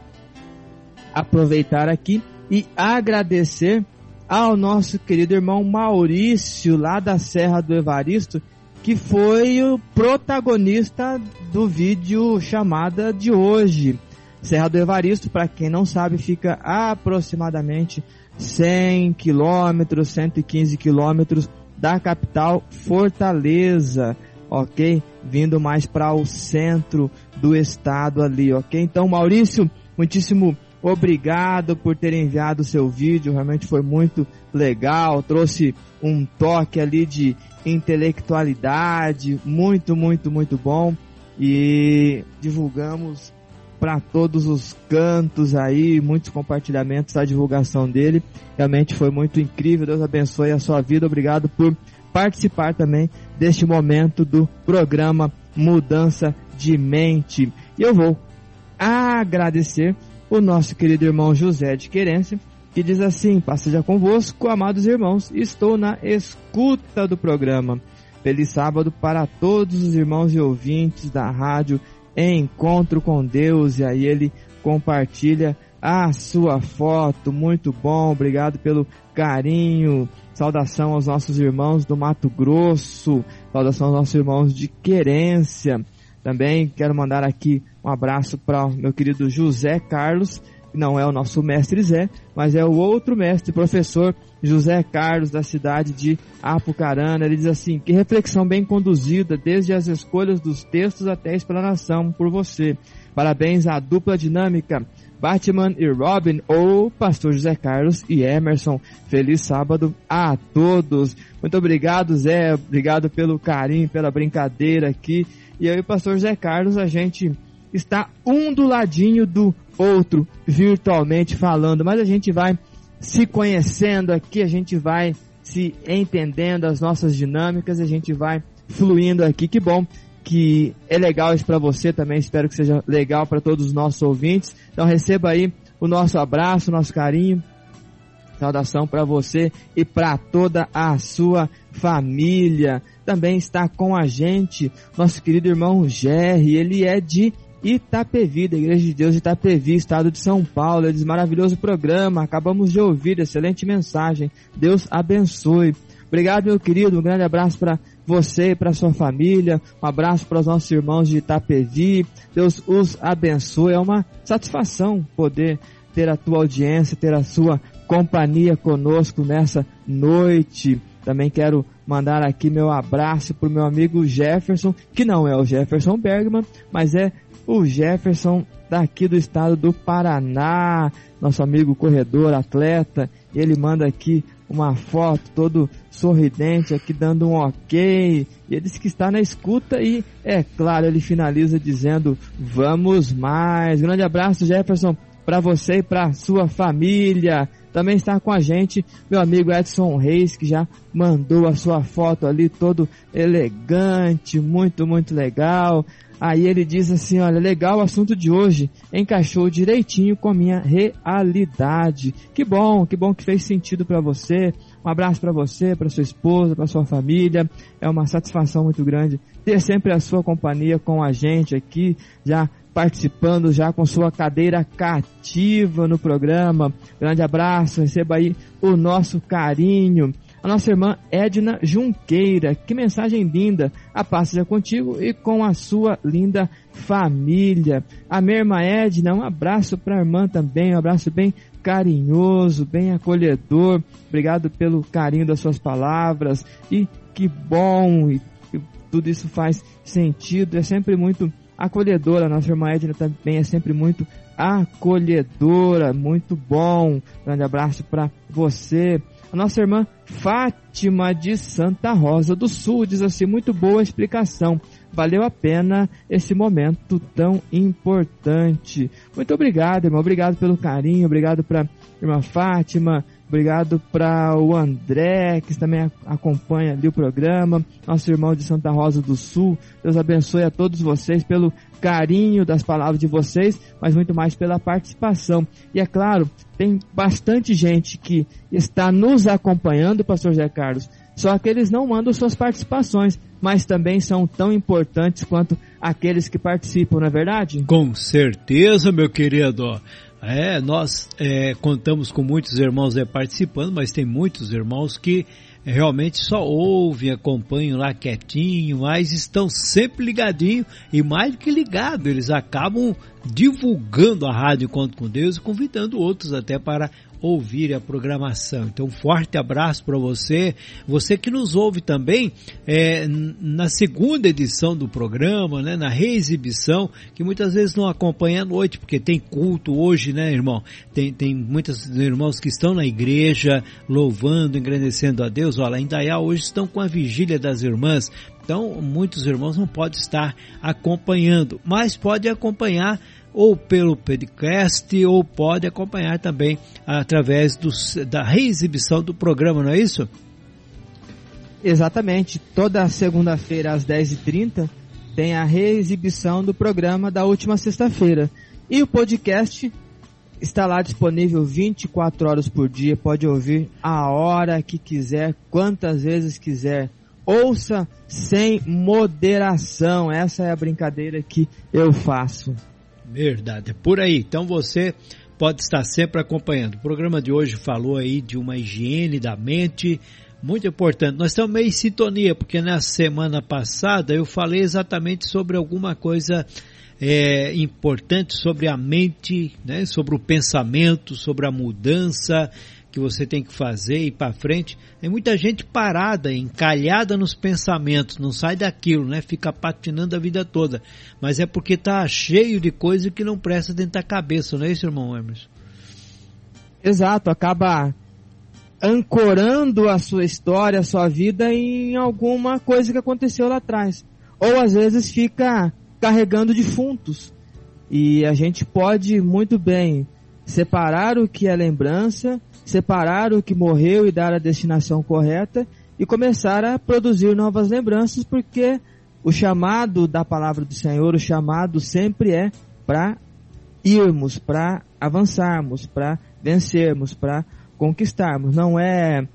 S4: aproveitar aqui e agradecer ao nosso querido irmão Maurício, lá da Serra do Evaristo, que foi o protagonista do vídeo chamada de hoje. Serra do Evaristo, para quem não sabe, fica aproximadamente 100 quilômetros, 115 quilômetros da capital Fortaleza, ok? Vindo mais para o centro do estado ali, ok? Então, Maurício, muitíssimo obrigado por ter enviado o seu vídeo, realmente foi muito legal, trouxe um toque ali de intelectualidade, muito, muito, muito bom e divulgamos para todos os cantos aí, muitos compartilhamentos da divulgação dele. Realmente foi muito incrível. Deus abençoe a sua vida. Obrigado por participar também deste momento do programa Mudança de Mente. E eu vou agradecer o nosso querido irmão José de Querência, que diz assim: Passeja convosco, amados irmãos, estou na escuta do programa. Feliz sábado para todos os irmãos e ouvintes da rádio Encontro com Deus. E aí ele compartilha a sua foto. Muito bom, obrigado pelo carinho. Saudação aos nossos irmãos do Mato Grosso. Saudação aos nossos irmãos de Querência. Também quero mandar aqui um abraço para o meu querido José Carlos, não é o nosso mestre Zé, mas é o outro mestre, professor José Carlos, da cidade de Apucarana. Ele diz assim: Que reflexão bem conduzida, desde as escolhas dos textos até a explanação por você. Parabéns à dupla dinâmica. Batman e Robin, ou Pastor José Carlos e Emerson. Feliz sábado a todos. Muito obrigado, Zé. Obrigado pelo carinho, pela brincadeira aqui. E aí, pastor Zé Carlos, a gente está um do ladinho do outro, virtualmente falando, mas a gente vai se conhecendo aqui, a gente vai se entendendo as nossas dinâmicas, a gente vai fluindo aqui. Que bom que é legal isso para você também, espero que seja legal para todos os nossos ouvintes. Então receba aí o nosso abraço, o nosso carinho. Saudação para você e para toda a sua família também está com a gente nosso querido irmão Gerry, ele é de Itapevi, da Igreja de Deus de Itapevi, estado de São Paulo. Ele diz, maravilhoso programa, acabamos de ouvir, excelente mensagem. Deus abençoe. Obrigado, meu querido, um grande abraço para você e para sua família. Um abraço para os nossos irmãos de Itapevi. Deus os abençoe. É uma satisfação poder ter a tua audiência, ter a sua companhia conosco nessa noite. Também quero mandar aqui meu abraço para o meu amigo Jefferson, que não é o Jefferson Bergman, mas é o Jefferson daqui do estado do Paraná, nosso amigo corredor, atleta. Ele manda aqui uma foto todo sorridente aqui dando um ok. E ele disse que está na escuta e, é claro, ele finaliza dizendo: Vamos mais. Grande abraço, Jefferson, para você e para sua família. Também está com a gente meu amigo Edson Reis, que já mandou a sua foto ali todo elegante, muito, muito legal. Aí ele diz assim, olha, legal o assunto de hoje, encaixou direitinho com a minha realidade. Que bom, que bom que fez sentido para você. Um abraço para você, para sua esposa, para sua família. É uma satisfação muito grande ter sempre a sua companhia com a gente aqui, já participando já com sua cadeira cativa no programa. Grande abraço, receba aí o nosso carinho. A nossa irmã Edna Junqueira, que mensagem linda. A paz seja contigo e com a sua linda família. A minha irmã Edna, um abraço para a irmã também, um abraço bem carinhoso, bem acolhedor. Obrigado pelo carinho das suas palavras e que bom e tudo isso faz sentido. É sempre muito acolhedora. A nossa irmã Edna também é sempre muito acolhedora, muito bom. Grande abraço para você. A nossa irmã Fátima de Santa Rosa do Sul diz assim: muito boa explicação. Valeu a pena esse momento tão importante. Muito obrigado, irmão. Obrigado pelo carinho. Obrigado para irmã Fátima. Obrigado para o André, que também acompanha ali o programa, nosso irmão de Santa Rosa do Sul. Deus abençoe a todos vocês pelo carinho das palavras de vocês, mas muito mais pela participação. E é claro, tem bastante gente que está nos acompanhando, pastor José Carlos, só que eles não mandam suas participações, mas também são tão importantes quanto aqueles que participam, não é verdade?
S3: Com certeza, meu querido. É, nós é, contamos com muitos irmãos é, participando, mas tem muitos irmãos que realmente só ouvem, acompanham lá quietinho, mas estão sempre ligadinhos e mais do que ligados, eles acabam divulgando a Rádio Encontro com Deus e convidando outros até para ouvir a programação. Então, um forte abraço para você, você que nos ouve também é, na segunda edição do programa, né, na reexibição, que muitas vezes não acompanha à noite, porque tem culto hoje, né, irmão? Tem, tem muitos irmãos que estão na igreja louvando, engrandecendo a Deus. Olha, em Dayá hoje estão com a vigília das irmãs. Então, muitos irmãos não podem estar acompanhando, mas pode acompanhar ou pelo podcast ou pode acompanhar também através do, da reexibição do programa, não é isso?
S4: Exatamente. Toda segunda-feira às 10h30 tem a reexibição do programa da última sexta-feira. E o podcast está lá disponível 24 horas por dia. Pode ouvir a hora que quiser, quantas vezes quiser. Ouça sem moderação. Essa é a brincadeira que eu faço.
S3: Verdade, é por aí. Então você pode estar sempre acompanhando. O programa de hoje falou aí de uma higiene da mente, muito importante. Nós estamos meio em sintonia, porque na semana passada eu falei exatamente sobre alguma coisa é, importante sobre a mente, né, sobre o pensamento, sobre a mudança que você tem que fazer e para frente. Tem muita gente parada, encalhada nos pensamentos, não sai daquilo, né? Fica patinando a vida toda. Mas é porque tá cheio de coisa que não presta dentro da cabeça, não é isso, irmão Emerson?
S4: Exato, acaba ancorando a sua história, a sua vida em alguma coisa que aconteceu lá atrás. Ou às vezes fica carregando defuntos. E a gente pode muito bem separar o que é lembrança separar o que morreu e dar a destinação correta e começar a produzir novas lembranças, porque o chamado da palavra do Senhor, o chamado sempre é para irmos, para avançarmos, para vencermos, para conquistarmos. Não é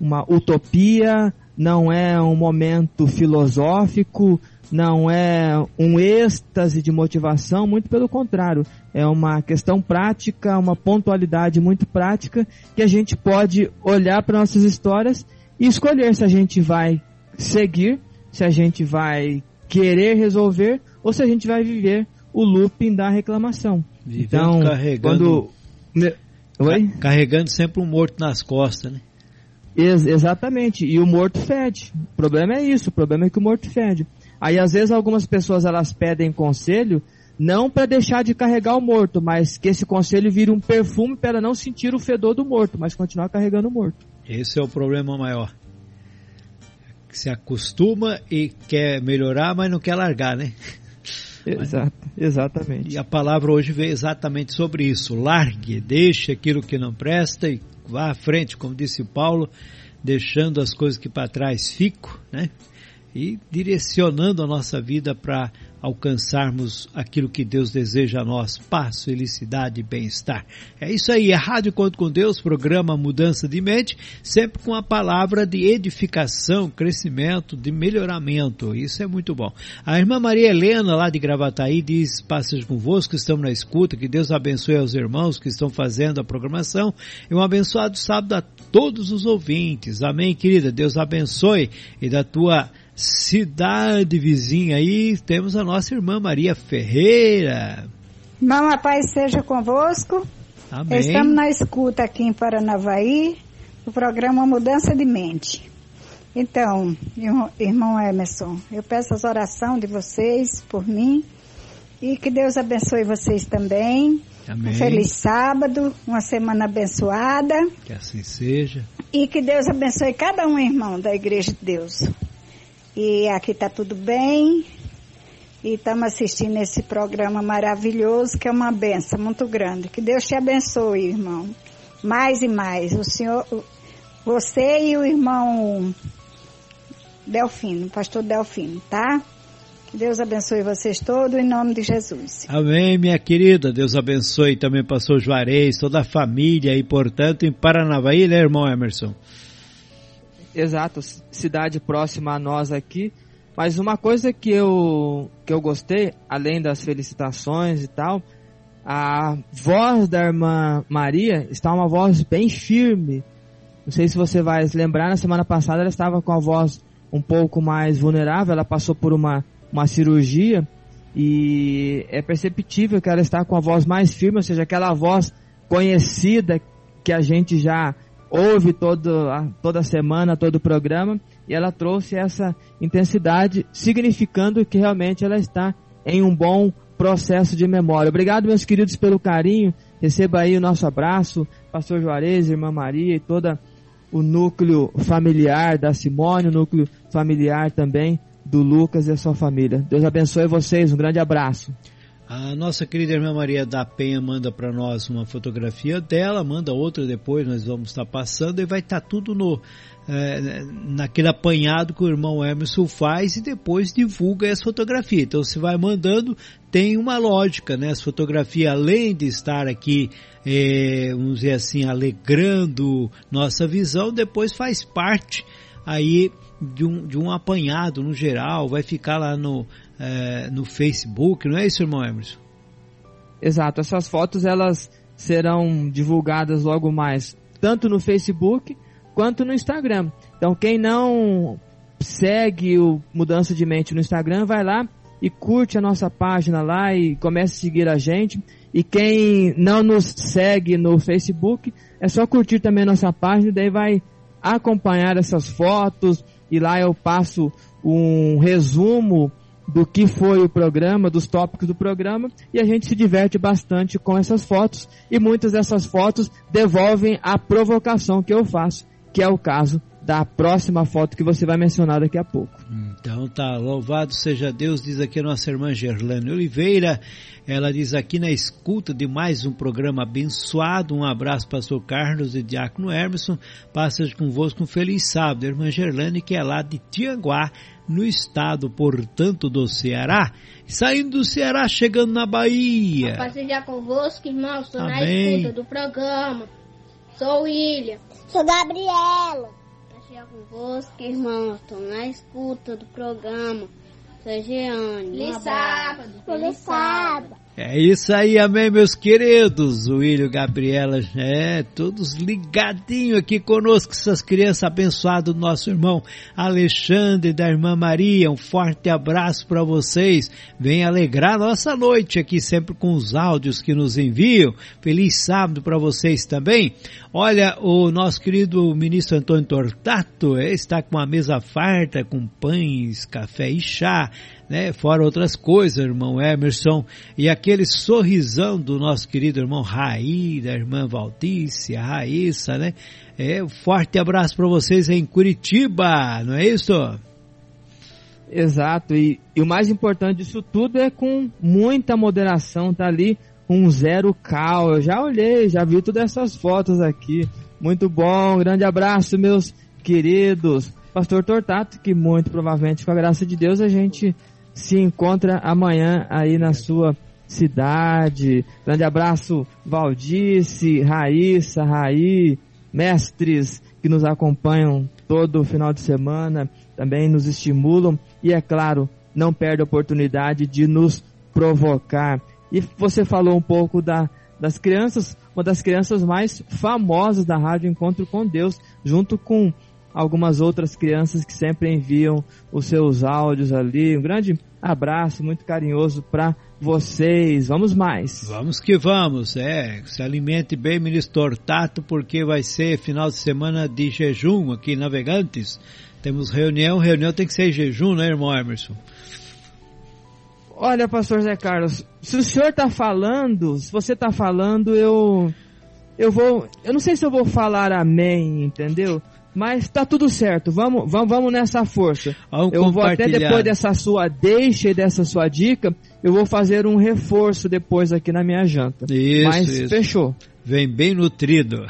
S4: uma utopia, não é um momento filosófico, não é um êxtase de motivação, muito pelo contrário, é uma questão prática, uma pontualidade muito prática que a gente pode olhar para nossas histórias e escolher se a gente vai seguir, se a gente vai querer resolver ou se a gente vai viver o looping da reclamação.
S3: Vivendo então, carregando, quando Oi? carregando sempre um morto nas costas, né?
S4: Ex exatamente. E o morto fede. O problema é isso. O problema é que o morto fede. Aí às vezes algumas pessoas elas pedem conselho não para deixar de carregar o morto, mas que esse conselho vire um perfume para não sentir o fedor do morto, mas continuar carregando o morto.
S3: Esse é o problema maior. Se acostuma e quer melhorar, mas não quer largar, né?
S4: Exato, exatamente.
S3: E a palavra hoje veio exatamente sobre isso. Largue, deixe aquilo que não presta e vá à frente, como disse Paulo, deixando as coisas que para trás ficam, né? E direcionando a nossa vida para alcançarmos aquilo que Deus deseja a nós, paz, felicidade e bem-estar. É isso aí, é Rádio Conto com Deus, programa Mudança de Mente, sempre com a palavra de edificação, crescimento, de melhoramento, isso é muito bom. A irmã Maria Helena, lá de Gravataí, diz, passas convosco, estamos na escuta, que Deus abençoe aos irmãos que estão fazendo a programação, e um abençoado sábado a todos os ouvintes. Amém, querida? Deus abençoe e da tua cidade vizinha aí temos a nossa irmã Maria Ferreira.
S5: Irmão, a paz seja convosco. Amém. Estamos na escuta aqui em Paranavaí, o programa Mudança de Mente. Então, irmão Emerson, eu peço as orações de vocês por mim e que Deus abençoe vocês também. Amém. Um feliz sábado, uma semana abençoada.
S3: Que assim seja.
S5: E que Deus abençoe cada um, irmão, da Igreja de Deus. E aqui está tudo bem. E estamos assistindo esse programa maravilhoso, que é uma benção muito grande. Que Deus te abençoe, irmão. Mais e mais. O senhor, você e o irmão Delfino, pastor Delfino, tá? Que Deus abençoe vocês todos em nome de Jesus.
S3: Amém, minha querida. Deus abençoe também pastor Juarez, toda a família e, portanto, em Paranavaí, né, irmão Emerson?
S4: Exato, cidade próxima a nós aqui. Mas uma coisa que eu, que eu gostei, além das felicitações e tal, a voz da irmã Maria está uma voz bem firme. Não sei se você vai lembrar, na semana passada ela estava com a voz um pouco mais vulnerável, ela passou por uma, uma cirurgia e é perceptível que ela está com a voz mais firme, ou seja, aquela voz conhecida que a gente já ouve todo, toda semana, todo o programa, e ela trouxe essa intensidade, significando que realmente ela está em um bom processo de memória. Obrigado, meus queridos, pelo carinho. Receba aí o nosso abraço, Pastor Juarez, Irmã Maria e toda o núcleo familiar da Simone, o núcleo familiar também do Lucas e a sua família. Deus abençoe vocês, um grande abraço.
S3: A nossa querida irmã Maria da Penha manda para nós uma fotografia dela, manda outra depois, nós vamos estar passando e vai estar tudo no é, naquele apanhado que o irmão Emerson faz e depois divulga essa fotografia. Então você vai mandando, tem uma lógica, né? Essa fotografia, além de estar aqui, é, vamos dizer assim, alegrando nossa visão, depois faz parte aí de um, de um apanhado no geral, vai ficar lá no, é, no Facebook, não é isso, irmão Emerson?
S4: Exato, essas fotos elas serão divulgadas logo mais, tanto no Facebook quanto no Instagram. Então quem não segue o Mudança de Mente no Instagram, vai lá e curte a nossa página lá e comece a seguir a gente. E quem não nos segue no Facebook, é só curtir também a nossa página, daí vai acompanhar essas fotos, e lá eu passo um resumo do que foi o programa, dos tópicos do programa, e a gente se diverte bastante com essas fotos, e muitas dessas fotos devolvem a provocação que eu faço, que é o caso da próxima foto que você vai mencionar daqui a pouco.
S3: Então tá, louvado seja Deus, diz aqui a nossa irmã Gerlane Oliveira, ela diz aqui na escuta de mais um programa abençoado, um abraço pastor Carlos e Diácono Emerson, passa convosco um feliz sábado, irmã Gerlane que é lá de Tianguá, no estado, portanto, do Ceará, saindo do Ceará, chegando na Bahia.
S6: Paz seja convosco, irmãos, estou na escuta do programa, sou William.
S7: Sou Gabriela
S6: dia convosco, irmãos. Estou na escuta do programa. Sou Jeane.
S7: Feliz sábado. Feliz sábado.
S3: É isso aí, amém, meus queridos. O William Gabriela, é, todos ligadinho aqui conosco, essas crianças abençoadas do nosso irmão Alexandre da irmã Maria. Um forte abraço para vocês. Vem alegrar nossa noite aqui, sempre com os áudios que nos enviam. Feliz sábado para vocês também. Olha, o nosso querido ministro Antônio Tortato é, está com uma mesa farta com pães, café e chá né? Fora outras coisas, irmão Emerson, e aquele sorrisão do nosso querido irmão Raí, da irmã Valdice, a Raíssa, né? É, um forte abraço para vocês em Curitiba, não é isso?
S4: Exato, e, e, o mais importante disso tudo é com muita moderação, tá ali um zero cal. Eu já olhei, já vi todas essas fotos aqui. Muito bom, grande abraço, meus queridos. Pastor Tortato, que muito provavelmente com a graça de Deus a gente se encontra amanhã aí na sua cidade. Grande abraço, Valdice, Raíssa, Raí, mestres que nos acompanham todo final de semana, também nos estimulam e, é claro, não perde a oportunidade de nos provocar. E você falou um pouco da, das crianças, uma das crianças mais famosas da Rádio Encontro com Deus, junto com algumas outras crianças que sempre enviam os seus áudios ali. Um grande abraço muito carinhoso para vocês. Vamos mais.
S3: Vamos que vamos. É, se alimente bem, ministro Tortato, porque vai ser final de semana de jejum aqui em Navegantes. Temos reunião, reunião tem que ser jejum, né, irmão Emerson?
S4: Olha, pastor Zé Carlos, se o senhor está falando, se você está falando, eu eu vou, eu não sei se eu vou falar amém, entendeu? Mas tá tudo certo, vamos, vamos, vamos nessa força. Vamos eu vou até depois dessa sua deixa e dessa sua dica, eu vou fazer um reforço depois aqui na minha janta. Isso, Mas isso. fechou.
S3: Vem bem nutrido.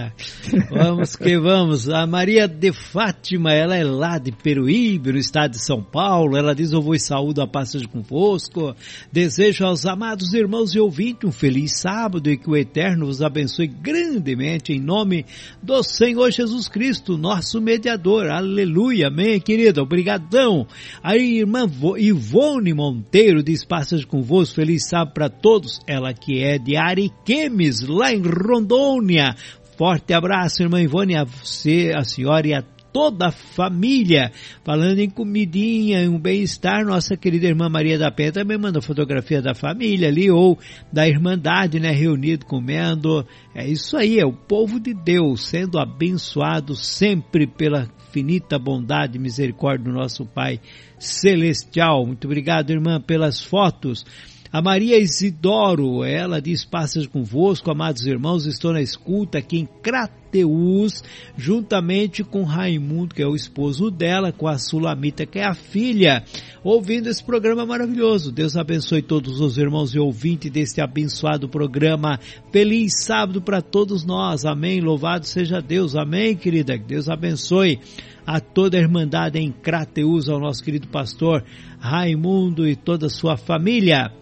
S3: vamos que vamos. A Maria de Fátima, ela é lá de Peruíbe, no estado de São Paulo. Ela diz: Eu vou saúdo a passagem convosco. Desejo aos amados irmãos e ouvintes um feliz sábado e que o Eterno vos abençoe grandemente em nome do Senhor Jesus Cristo, nosso mediador. Aleluia, amém, querida. Obrigadão. A irmã Ivone Monteiro diz: Passagem convosco, feliz sábado para todos. Ela que é de Ariquemes, lá em Rondônia. Forte abraço, irmã Ivone, a você, a senhora e a toda a família. Falando em comidinha, em um bem-estar, nossa querida irmã Maria da Penha também manda fotografia da família ali, ou da Irmandade, né, reunido comendo. É isso aí, é o povo de Deus sendo abençoado sempre pela infinita bondade e misericórdia do nosso Pai Celestial. Muito obrigado, irmã, pelas fotos. A Maria Isidoro, ela diz: Passas convosco, amados irmãos, estou na escuta aqui em Crateus, juntamente com Raimundo, que é o esposo dela, com a Sulamita, que é a filha, ouvindo esse programa maravilhoso. Deus abençoe todos os irmãos e ouvintes deste abençoado programa. Feliz sábado para todos nós. Amém. Louvado seja Deus. Amém, querida. Que Deus abençoe a toda a Irmandade em Crateus, ao nosso querido pastor Raimundo e toda a sua família.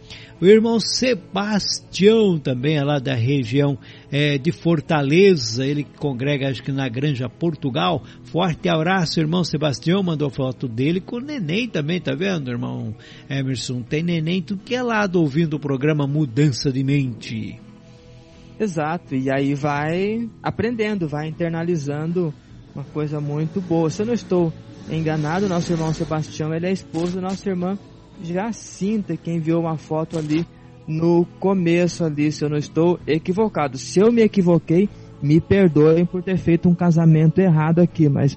S3: O irmão Sebastião também é lá da região é, de Fortaleza, ele congrega acho que na Granja Portugal. Forte abraço, irmão Sebastião, mandou foto dele com o neném também, tá vendo, irmão Emerson? Tem neném tudo que é lado ouvindo o programa Mudança de Mente.
S4: Exato, e aí vai aprendendo, vai internalizando uma coisa muito boa. Se eu não estou enganado, nosso irmão Sebastião, ele é esposo da nossa irmã Jacinta, que enviou uma foto ali no começo ali, se eu não estou equivocado. Se eu me equivoquei, me perdoem por ter feito um casamento errado aqui, mas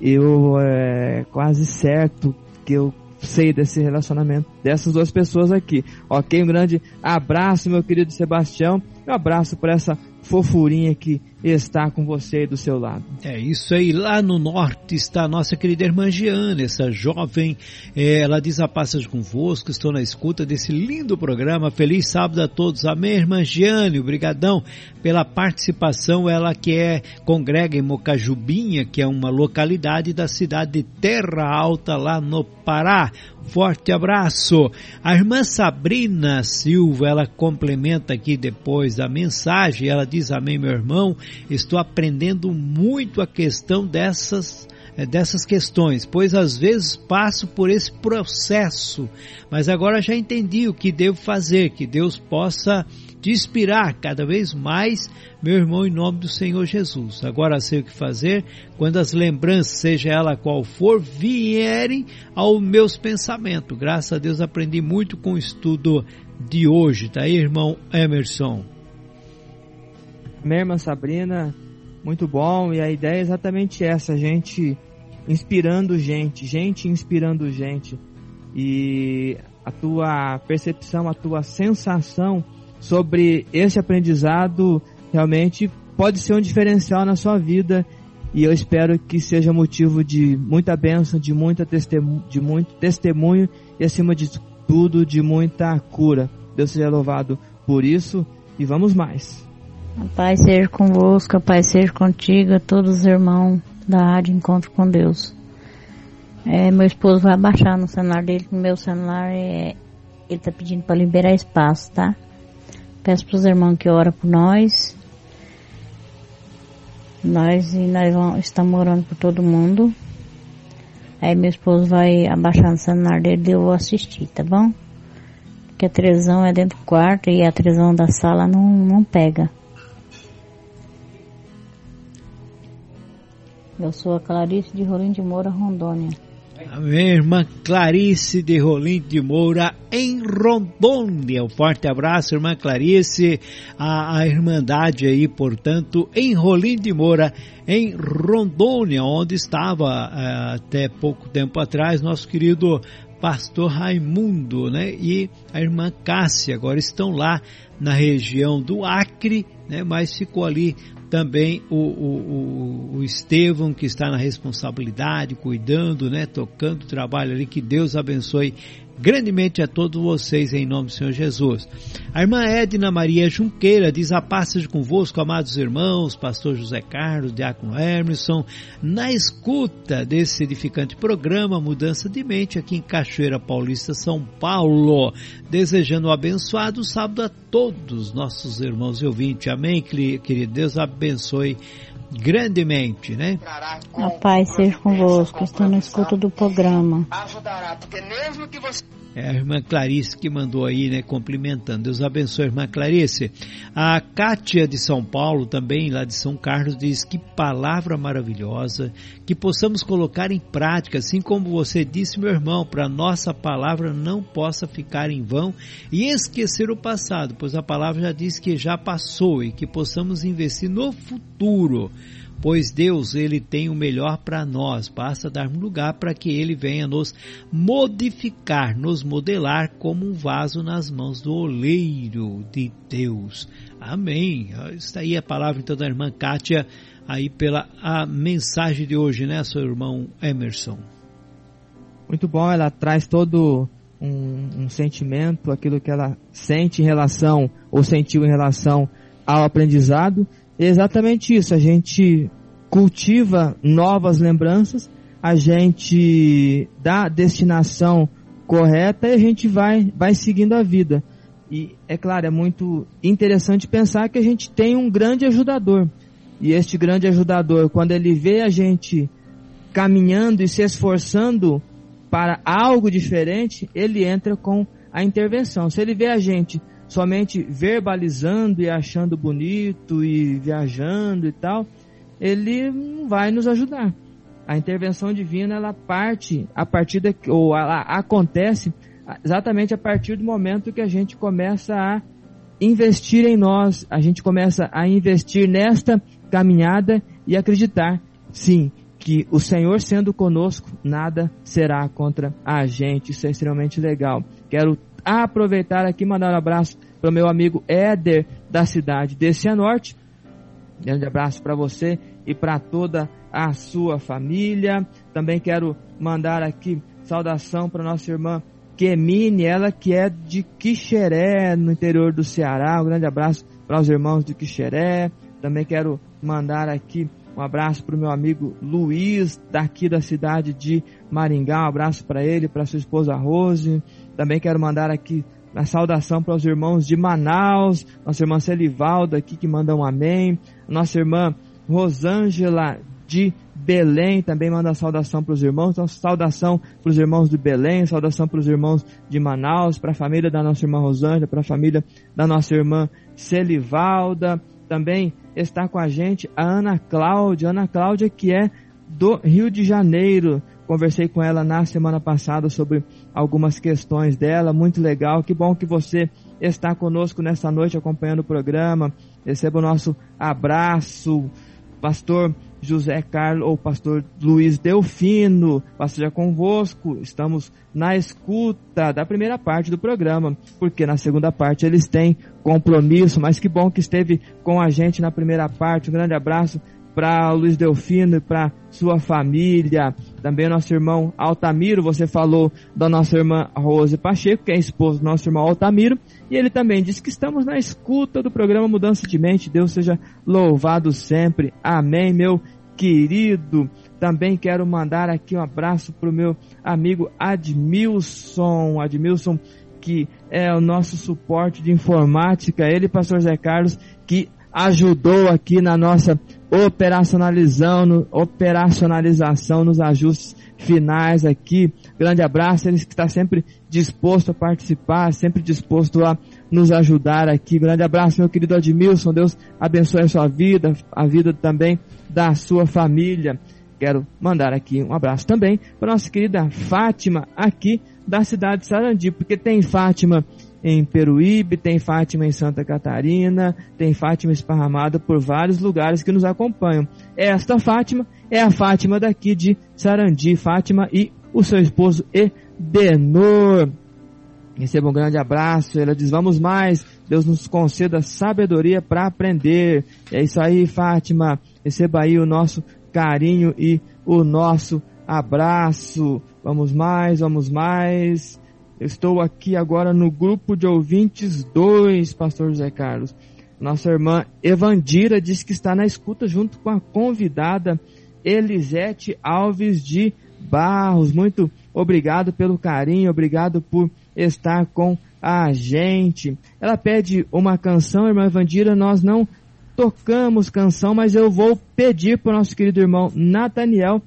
S4: eu é quase certo que eu sei desse relacionamento dessas duas pessoas aqui. Ok, um grande abraço, meu querido Sebastião. Um abraço para essa fofurinha que está com você do seu lado.
S3: É isso aí, lá no norte está a nossa querida irmã Giane, essa jovem, é, ela diz a passagem convosco, estou na escuta desse lindo programa, feliz sábado a todos, amém irmã Giane, obrigadão pela participação, ela que é, congrega em Mocajubinha, que é uma localidade da cidade de Terra Alta, lá no Pará, forte abraço. A irmã Sabrina Silva, ela complementa aqui depois da mensagem, ela diz amém meu irmão, estou aprendendo muito a questão dessas eh, dessas questões, pois às vezes passo por esse processo, mas agora já entendi o que devo fazer, que Deus possa te inspirar cada vez mais, meu irmão, em nome do Senhor Jesus. Agora sei o que fazer quando as lembranças, seja ela qual for, vierem aos meus pensamentos. Graças a Deus aprendi muito com o estudo de hoje, tá aí, irmão Emerson?
S4: Minha irmã Sabrina, muito bom. E a ideia é exatamente essa: gente inspirando gente, gente inspirando gente. E a tua percepção, a tua sensação sobre esse aprendizado realmente pode ser um diferencial na sua vida. E eu espero que seja motivo de muita bênção, de, muita testemunho, de muito testemunho e, acima de tudo, de muita cura. Deus seja louvado por isso e vamos mais.
S8: A paz seja convosco, a paz seja contigo, a todos os irmãos da Rádio Encontro com Deus. É, meu esposo vai abaixar no celular dele, que o meu celular é, ele tá pedindo para liberar espaço, tá? Peço para os irmãos que oram por nós. Nós e nós vamos, estamos orando por todo mundo. Aí meu esposo vai abaixar no celular dele e eu vou assistir, tá bom? Porque a televisão é dentro do quarto e a televisão da sala não, não pega. Eu sou a Clarice de Rolim de Moura, Rondônia.
S3: A minha irmã Clarice de Rolim de Moura, em Rondônia. Um forte abraço, irmã Clarice. A, a Irmandade aí, portanto, em Rolim de Moura, em Rondônia, onde estava uh, até pouco tempo atrás nosso querido pastor Raimundo, né? E a irmã Cássia agora estão lá na região do Acre, né? Mas ficou ali também o, o, o, Estevão, que está na responsabilidade, cuidando, né, tocando o trabalho ali, que Deus abençoe grandemente a todos vocês em nome do Senhor Jesus. A irmã Edna Maria Junqueira diz a paz seja convosco, amados irmãos, pastor José Carlos, diácono Emerson, na escuta desse edificante programa Mudança de Mente aqui em Cachoeira Paulista, São Paulo, desejando um abençoado sábado a todos nossos irmãos e ouvintes. Amém, querido Deus abençoe grandemente, né?
S8: A paz seja convosco, estou na escuta do programa.
S3: É a irmã Clarice que mandou aí, né, cumprimentando. Deus abençoe irmã Clarice. A Kátia de São Paulo, também lá de São Carlos, diz que palavra maravilhosa, que possamos colocar em prática, assim como você disse, meu irmão, para nossa palavra não possa ficar em vão e esquecer o passado, pois a palavra já diz que já passou e que possamos investir no futuro pois Deus ele tem o melhor para nós, basta darmos lugar para que ele venha nos modificar, nos modelar como um vaso nas mãos do oleiro de Deus. Amém. Está aí a palavra então da irmã Kátia aí pela a mensagem de hoje, né, seu irmão Emerson.
S4: Muito bom, ela traz todo um, um sentimento, aquilo que ela sente em relação ou sentiu em relação ao aprendizado exatamente isso. A gente cultiva novas lembranças, a gente dá destinação correta e a gente vai, vai seguindo a vida. E é claro, é muito interessante pensar que a gente tem um grande ajudador. E este grande ajudador, quando ele vê a gente caminhando e se esforçando para algo diferente, ele entra com a intervenção. Se ele vê a gente somente verbalizando e achando bonito e viajando e tal, ele não vai nos ajudar. A intervenção divina ela parte a partir de, ou ela acontece exatamente a partir do momento que a gente começa a investir em nós, a gente começa a investir nesta caminhada e acreditar, sim, que o Senhor sendo conosco, nada será contra a gente. Isso é extremamente legal. Quero aproveitar aqui mandar um abraço para o meu amigo Éder, da cidade de Cianorte. Grande abraço para você e para toda a sua família. Também quero mandar aqui saudação para nossa irmã Kemine, ela que é de Quixeré, no interior do Ceará. Um grande abraço para os irmãos de Quixeré. Também quero mandar aqui um abraço para o meu amigo Luiz, daqui da cidade de Maringá. Um abraço para ele, para sua esposa Rose. Também quero mandar aqui a saudação para os irmãos de Manaus, nossa irmã Celivalda aqui que manda um amém, nossa irmã Rosângela de Belém também manda saudação para os irmãos, então saudação para os irmãos de Belém, saudação para os irmãos de Manaus, para a família da nossa irmã Rosângela, para a família da nossa irmã Celivalda, também está com a gente a Ana Cláudia, Ana Cláudia que é do Rio de Janeiro, Conversei com ela na semana passada sobre algumas questões dela, muito legal. Que bom que você está conosco nessa noite acompanhando o programa. Receba o nosso abraço, pastor José Carlos ou pastor Luiz Delfino, pastor convosco. Estamos na escuta da primeira parte do programa, porque na segunda parte eles têm compromisso, mas que bom que esteve com a gente na primeira parte. Um grande abraço para Luiz Delfino e para sua família. Também nosso irmão Altamiro, você falou da nossa irmã Rose Pacheco, que é esposa do nosso irmão Altamiro, e ele também disse que estamos na escuta do programa Mudança de Mente. Deus seja louvado sempre. Amém, meu querido. Também quero mandar aqui um abraço para o meu amigo Admilson. Admilson, que é o nosso suporte de informática. Ele, pastor Zé Carlos, que ajudou aqui na nossa operacionalização, operacionalização nos ajustes finais aqui. Grande abraço, ele que está sempre disposto a participar, sempre disposto a nos ajudar aqui. Grande abraço, meu querido Admilson. Deus abençoe a sua vida, a vida também da sua família. Quero mandar aqui um abraço também para nossa querida Fátima, aqui da cidade de Sarandi, porque tem Fátima em Peruíbe, tem Fátima em Santa Catarina, tem Fátima esparramada por vários lugares que nos acompanham. Esta Fátima é a Fátima daqui de Sarandi, Fátima e o seu esposo Edenor. Receba um grande abraço. Ela diz: Vamos mais. Deus nos conceda sabedoria para aprender. É isso aí, Fátima. Receba aí o nosso carinho e o nosso abraço. Vamos mais, vamos mais. Estou aqui agora no grupo de ouvintes 2, pastor José Carlos. Nossa irmã Evandira diz que está na escuta junto com a convidada Elisete Alves de Barros. Muito obrigado pelo carinho, obrigado por estar com a gente. Ela pede uma canção, irmã Evandira, nós não tocamos canção, mas eu vou pedir para o nosso querido irmão Nathaniel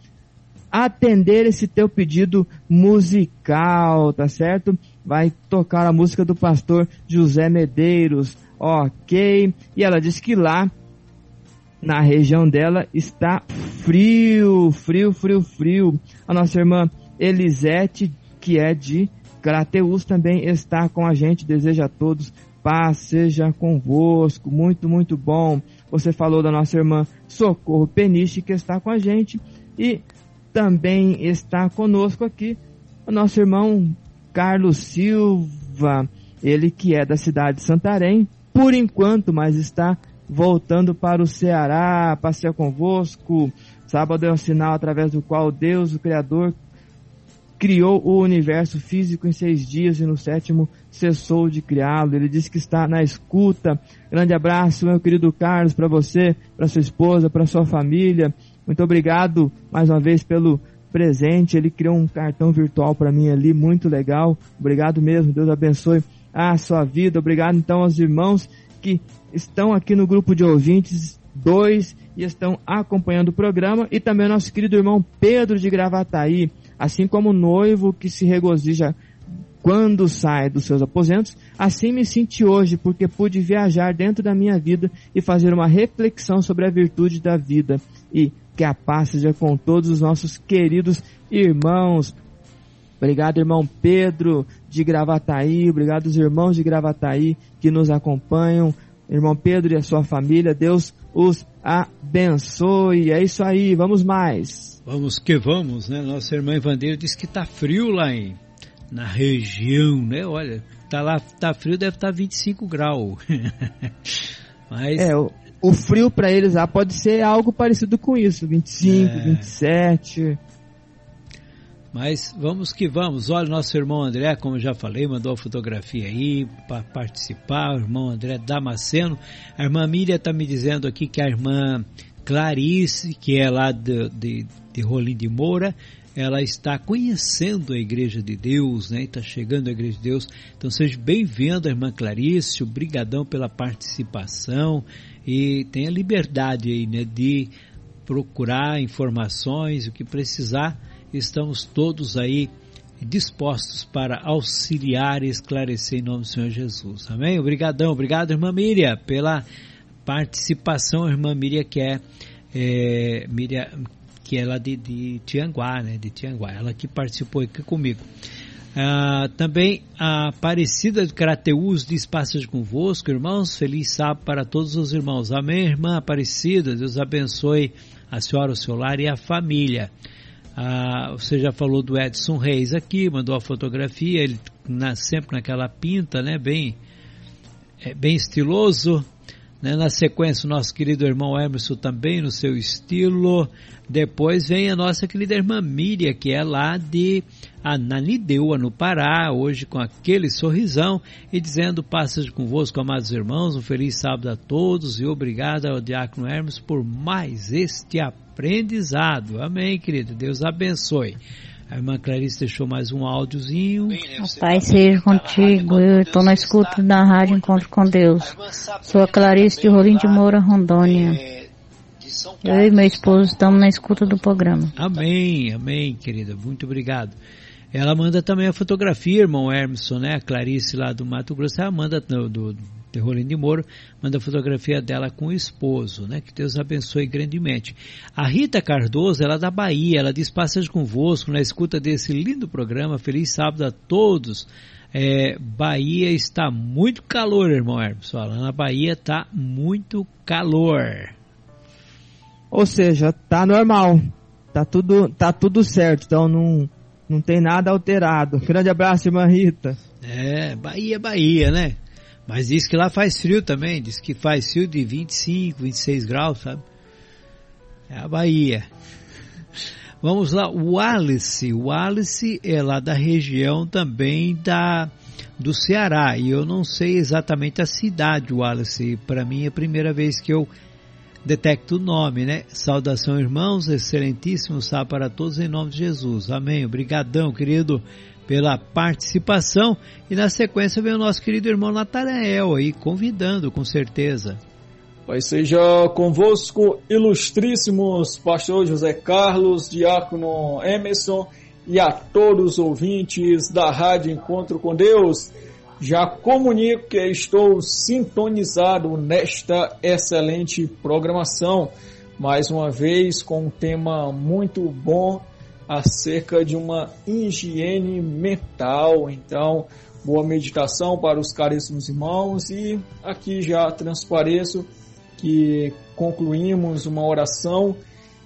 S4: atender esse teu pedido musical, tá certo? Vai tocar a música do pastor José Medeiros, ok? E ela diz que lá na região dela está frio, frio, frio, frio. A nossa irmã Elisete, que é de Crateus, também está com a gente. Deseja a todos paz seja convosco. Muito, muito bom. Você falou da nossa irmã Socorro Peniche, que está com a gente. E também está conosco aqui o nosso irmão Carlos Silva, ele que é da cidade de Santarém, por enquanto, mas está voltando para o Ceará, passear convosco. Sábado é o sinal através do qual Deus, o Criador, criou o universo físico em seis dias e no sétimo cessou de criá-lo. Ele disse que está na escuta. Grande abraço, meu querido Carlos, para você, para sua esposa, para sua família. Muito obrigado mais uma vez pelo presente. Ele criou um cartão virtual para mim ali, muito legal. Obrigado mesmo. Deus abençoe a sua vida. Obrigado então aos irmãos que estão aqui no grupo de ouvintes dois e estão acompanhando o programa e também nosso querido irmão Pedro de Gravataí, assim como o noivo que se regozija quando sai dos seus aposentos, assim me senti hoje, porque pude viajar dentro da minha vida e fazer uma reflexão sobre a virtude da vida. E que a paz seja com todos os nossos queridos irmãos. Obrigado, irmão Pedro de Gravataí. Obrigado aos irmãos de Gravataí que nos acompanham. Irmão Pedro e a sua família, Deus os abençoe. É isso aí, vamos mais.
S3: Vamos que vamos, né? Nossa irmã Evandeira disse que tá frio lá em, na região, né? Olha, tá lá, tá frio, deve estar tá 25 graus.
S4: Mas... É, o frio para eles lá pode ser algo parecido com isso, 25, é. 27.
S3: Mas vamos que vamos. Olha, nosso irmão André, como já falei, mandou a fotografia aí para participar. O irmão André Damasceno. A irmã Miriam está me dizendo aqui que a irmã Clarice, que é lá de, de, de Rolim de Moura, ela está conhecendo a Igreja de Deus, né? Está chegando à Igreja de Deus. Então seja bem-vindo, irmã Clarice. Obrigadão pela participação e tenha liberdade aí, né, de procurar informações, o que precisar, estamos todos aí dispostos para auxiliar e esclarecer em nome do Senhor Jesus. Amém? Obrigadão, obrigado, irmã Miriam, pela participação, irmã Miriam, que é, é Miriam, que é lá de, de Tianguá, né, de Tianguá, ela que participou aqui comigo. Ah, também a Aparecida de Crateus diz passagem convosco, irmãos. Feliz sábado para todos os irmãos. Amém, irmã Aparecida. Deus abençoe a senhora, o seu lar e a família. Ah, você já falou do Edson Reis aqui, mandou a fotografia, ele na, sempre naquela pinta, né? Bem, é, bem estiloso. Né? Na sequência, o nosso querido irmão Emerson também no seu estilo. Depois vem a nossa querida irmã Miriam, que é lá de Ananideua, no Pará, hoje com aquele sorrisão e dizendo: Passas convosco, amados irmãos, um feliz sábado a todos e obrigado ao Diácono Hermes por mais este aprendizado. Amém, querido. Deus abençoe. A irmã Clarice deixou mais um áudiozinho.
S8: Pai seja contigo. Eu estou na escuta da rádio Encontro com Deus. Sou a Clarice de Rolim de Moura, Rondônia. Eu e meu esposo estamos na escuta do programa.
S3: Amém, amém, querida. Muito obrigado. Ela manda também a fotografia, irmão Hermeson, né? A Clarice lá do Mato Grosso, ela manda do, do, de Moro, manda fotografia dela com o esposo, né? Que Deus abençoe grandemente. A Rita Cardoso, ela é da Bahia, ela diz passagem convosco na escuta desse lindo programa. Feliz sábado a todos. É, Bahia está muito calor, irmão Hermes. Na Bahia está muito calor.
S4: Ou seja, tá normal. Tá tudo, tá tudo certo. Então não, não tem nada alterado. Grande abraço, irmã Rita.
S3: É, Bahia, Bahia, né? Mas diz que lá faz frio também. Diz que faz frio de 25, 26 graus, sabe? É a Bahia. Vamos lá, o Alice. O Alice é lá da região também da do Ceará. E eu não sei exatamente a cidade, o Alice. Para mim é a primeira vez que eu detecto o nome, né? Saudação, irmãos, excelentíssimo sábado para todos em nome de Jesus. Amém. Obrigadão, querido, pela participação. E na sequência vem o nosso querido irmão Natanael aí, convidando, com certeza.
S9: Pai seja convosco, ilustríssimos pastor José Carlos, diácono Emerson e a todos os ouvintes da Rádio Encontro com Deus. Já comunico que estou sintonizado nesta excelente programação, mais uma vez com um tema muito bom acerca de uma higiene mental. Então, boa meditação para os caríssimos irmãos e aqui já transpareço que concluímos uma oração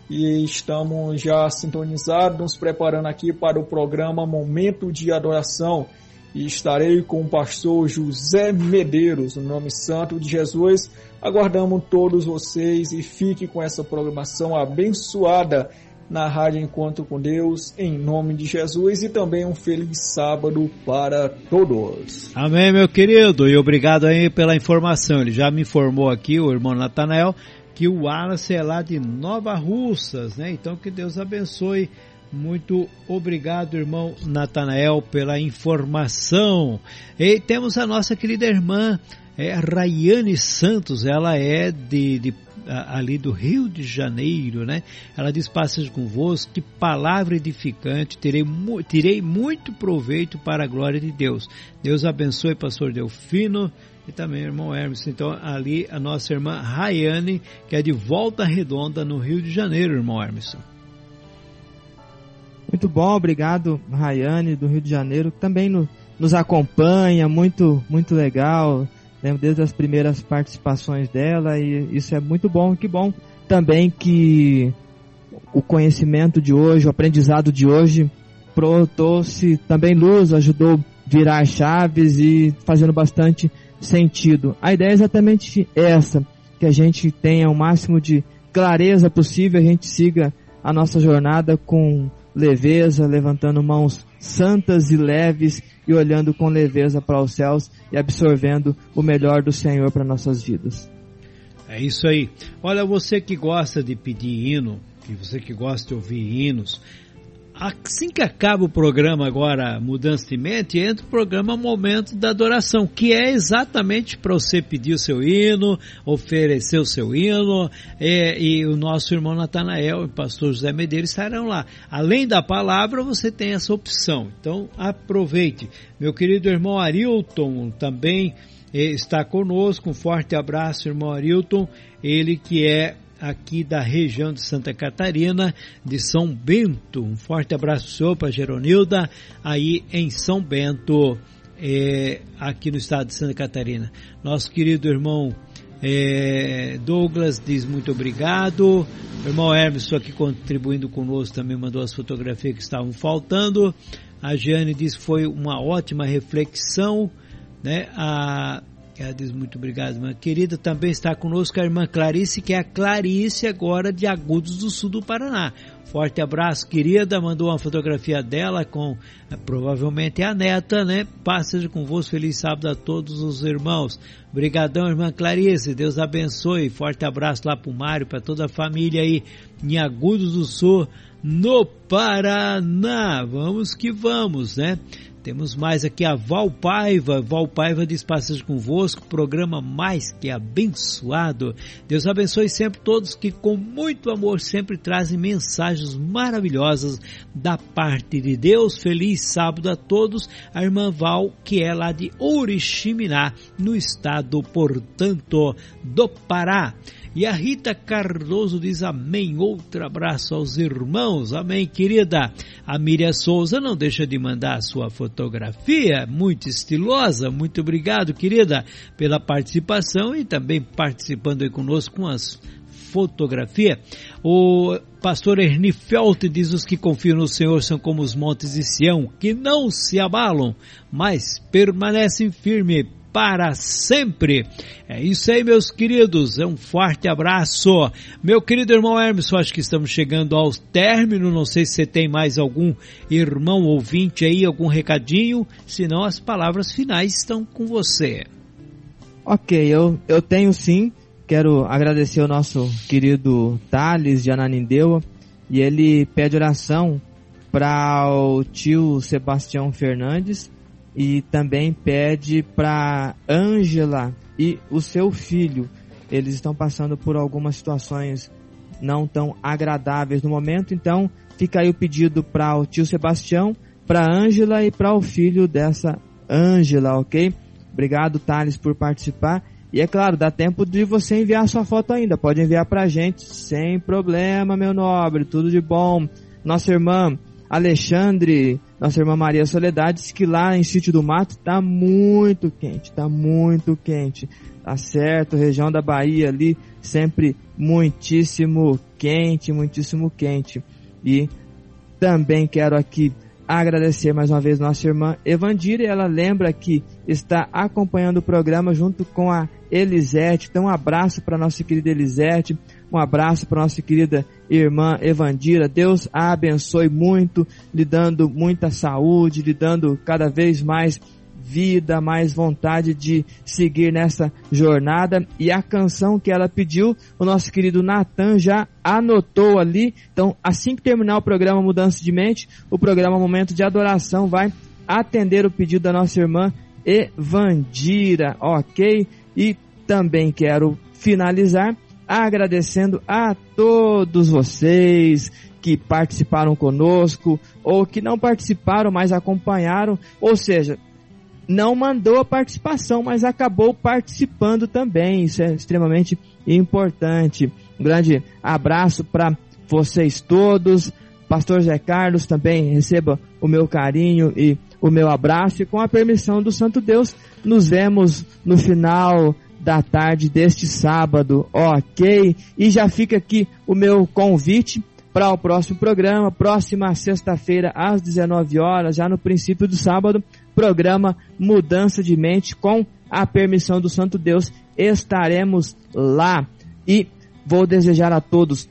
S9: e estamos já sintonizados, nos preparando aqui para o programa Momento de Adoração e estarei com o pastor José Medeiros, no nome santo de Jesus. Aguardamos todos vocês e fique com essa programação abençoada na Rádio Encontro com Deus, em nome de Jesus e também um feliz sábado para todos.
S3: Amém, meu querido, e obrigado aí pela informação. Ele já me informou aqui, o irmão Natanael, que o Wallace é lá de Nova Russas, né? Então que Deus abençoe muito obrigado, irmão Natanael, pela informação. E temos a nossa querida irmã é, Rayane Santos, ela é de, de ali do Rio de Janeiro, né? Ela diz: Passagem convosco, que palavra edificante, terei, tirei muito proveito para a glória de Deus. Deus abençoe, pastor Delfino e também irmão Hermes. Então, ali a nossa irmã Rayane, que é de Volta Redonda, no Rio de Janeiro, irmão Hermes.
S4: Muito bom, obrigado, Rayane, do Rio de Janeiro, que também no, nos acompanha, muito, muito legal. Lembro desde as primeiras participações dela e isso é muito bom. Que bom também que o conhecimento de hoje, o aprendizado de hoje, trouxe também luz, ajudou virar chaves e fazendo bastante sentido. A ideia é exatamente essa, que a gente tenha o máximo de clareza possível, a gente siga a nossa jornada com leveza, levantando mãos santas e leves e olhando com leveza para os céus e absorvendo o melhor do Senhor para nossas vidas.
S3: É isso aí. Olha, você que gosta de pedir hino, e você que gosta de ouvir hinos, assim que acaba o programa agora Mudança de Mente, entra o programa Momento da Adoração, que é exatamente para você pedir o seu hino, oferecer o seu hino, é, e o nosso irmão Natanael e o pastor José Medeiros estarão lá. Além da palavra, você tem essa opção. Então, aproveite. Meu querido irmão Arilton também é, está conosco. Um forte abraço, irmão Arilton. Ele que é aqui da região de Santa Catarina, de São Bento. Um forte abraço para Geronilda, aí em São Bento, é, aqui no estado de Santa Catarina. Nosso querido irmão é, Douglas diz muito obrigado. O irmão Hermes, aqui contribuindo conosco, também mandou as fotografias que estavam faltando. A Jeane diz que foi uma ótima reflexão. Né? A ela diz muito obrigado, irmã querida. Também está conosco a irmã Clarice, que é a Clarice agora de Agudos do Sul do Paraná. Forte abraço, querida. Mandou uma fotografia dela com eh, provavelmente a neta, né? Passa convosco. Feliz sábado a todos os irmãos. Obrigadão, irmã Clarice. Deus abençoe. Forte abraço lá pro Mário, para toda a família aí em Agudos do Sul, no Paraná. Vamos que vamos, né? Temos mais aqui a Val Paiva. Val Paiva diz passagem convosco, programa mais que abençoado. Deus abençoe sempre todos que com muito amor sempre trazem mensagens maravilhosas da parte de Deus. Feliz sábado a todos. A irmã Val, que é lá de Oriximiná, no estado, portanto, do Pará. E a Rita Cardoso diz amém. Outro abraço aos irmãos. Amém, querida. A Miriam Souza não deixa de mandar a sua fotografia, muito estilosa. Muito obrigado, querida, pela participação e também participando aí conosco com as fotografia. O pastor Ernie Felt diz: Os que confiam no Senhor são como os montes de Sião, que não se abalam, mas permanecem firmes para sempre. É isso aí, meus queridos. É um forte abraço. Meu querido irmão Hermes, acho que estamos chegando ao término. Não sei se você tem mais algum irmão ouvinte aí, algum recadinho. Senão as palavras finais estão com você.
S4: Ok, eu, eu tenho sim. Quero agradecer o nosso querido Thales de Ananindeua. E ele pede oração para o tio Sebastião Fernandes e também pede para Ângela e o seu filho. Eles estão passando por algumas situações não tão agradáveis no momento, então fica aí o pedido para o tio Sebastião, para Ângela e para o filho dessa Ângela, ok? Obrigado, Thales, por participar. E é claro, dá tempo de você enviar sua foto ainda. Pode enviar pra gente sem problema, meu nobre. Tudo de bom. Nossa irmã Alexandre, nossa irmã Maria Soledade, disse que lá em Sítio do Mato tá muito quente, tá muito quente. Tá certo, região da Bahia ali, sempre muitíssimo quente, muitíssimo quente. E também quero aqui agradecer mais uma vez nossa irmã Evandira, ela lembra que está acompanhando o programa junto com a Elisete. Então um abraço para nossa querida Elisete, um abraço para nossa querida irmã Evandira. Deus a abençoe muito, lhe dando muita saúde, lhe dando cada vez mais vida, mais vontade de seguir nessa jornada. E a canção que ela pediu, o nosso querido Natan já anotou ali. Então, assim que terminar o programa Mudança de Mente, o programa Momento de Adoração vai atender o pedido da nossa irmã Evandira, ok? E também quero finalizar agradecendo a todos vocês que participaram conosco ou que não participaram, mas acompanharam, ou seja, não mandou a participação, mas acabou participando também. Isso é extremamente importante. Um grande abraço para vocês todos. Pastor Zé Carlos também receba o meu carinho e o meu abraço e com a permissão do Santo Deus, nos vemos no final da tarde deste sábado, ok? E já fica aqui o meu convite para o próximo programa, próxima sexta-feira às 19 horas, já no princípio do sábado, programa Mudança de Mente com a permissão do Santo Deus, estaremos lá. E vou desejar a todos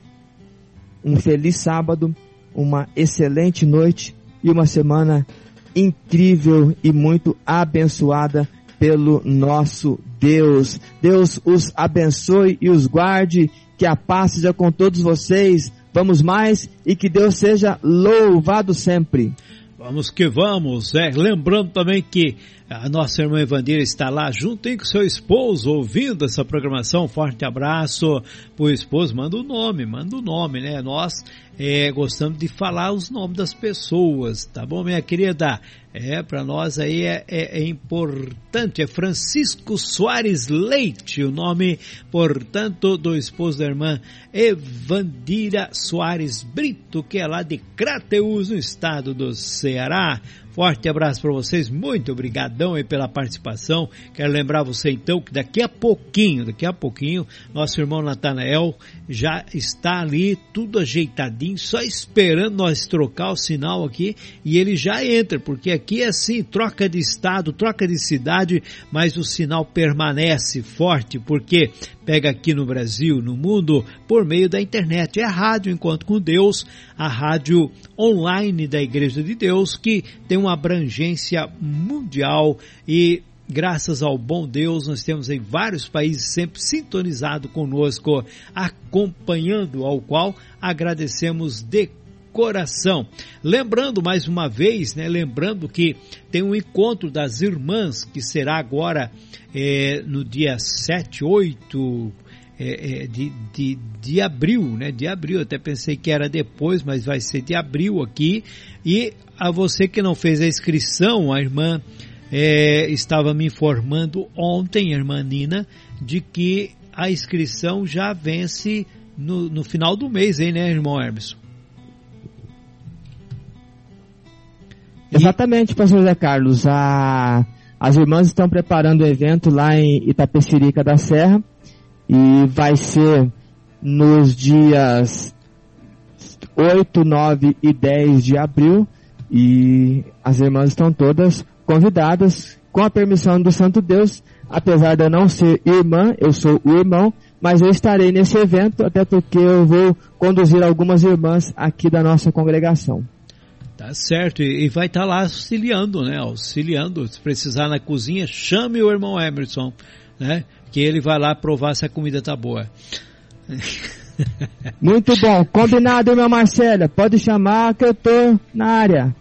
S4: um feliz sábado, uma excelente noite e uma semana incrível e muito abençoada pelo nosso Deus. Deus os abençoe e os guarde, que a paz seja com todos vocês. Vamos mais e que Deus seja louvado sempre.
S3: Vamos que vamos. É, lembrando também que a nossa irmã Evandira está lá junto com seu esposo ouvindo essa programação. Forte abraço pro esposo. Manda o nome, manda o nome, né? Nós é, gostamos de falar os nomes das pessoas, tá bom, minha querida? É, para nós aí é, é, é, importante, é Francisco Soares Leite, o nome, portanto, do esposo da irmã Evandira Soares Brito, que é lá de Crateus, no estado do Ceará. Forte abraço para vocês, muito obrigadão aí pela participação. Quero lembrar você então que daqui a pouquinho, daqui a pouquinho, nosso irmão Natanael já está ali tudo ajeitadinho, só esperando nós trocar o sinal aqui e ele já entra, porque aqui é assim, troca de estado, troca de cidade, mas o sinal permanece forte, porque pega aqui no Brasil, no mundo, por meio da internet. É a Rádio Enquanto com Deus, a rádio online da Igreja de Deus, que tem uma abrangência mundial e graças ao bom Deus, nós temos em vários países sempre sintonizado conosco, acompanhando, ao qual agradecemos de coração. Lembrando mais uma vez, né, lembrando que tem um encontro das irmãs que será agora é, no dia 7, 8 é, é, de, de, de abril, né? De abril, até pensei que era depois, mas vai ser de abril aqui. E a você que não fez a inscrição, a irmã é, estava me informando ontem, a irmã Nina, de que a inscrição já vence no, no final do mês, hein, né, irmão Hermes?
S4: Exatamente, pastor Zé Carlos. A, as irmãs estão preparando o evento lá em Itapecerica da Serra e vai ser nos dias 8, 9 e 10 de abril e as irmãs estão todas convidadas. com a permissão do Santo Deus, apesar de eu não ser irmã, eu sou o irmão, mas eu estarei nesse evento, até porque eu vou conduzir algumas irmãs aqui da nossa congregação.
S3: Tá certo, e vai estar tá lá auxiliando, né? Auxiliando. Se precisar na cozinha, chame o irmão Emerson, né? Que ele vai lá provar se a comida tá boa.
S4: Muito bom, combinado, meu Marcelo. Pode chamar que eu tô na área.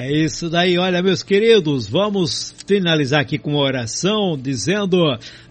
S3: É isso daí, olha, meus queridos, vamos finalizar aqui com uma oração dizendo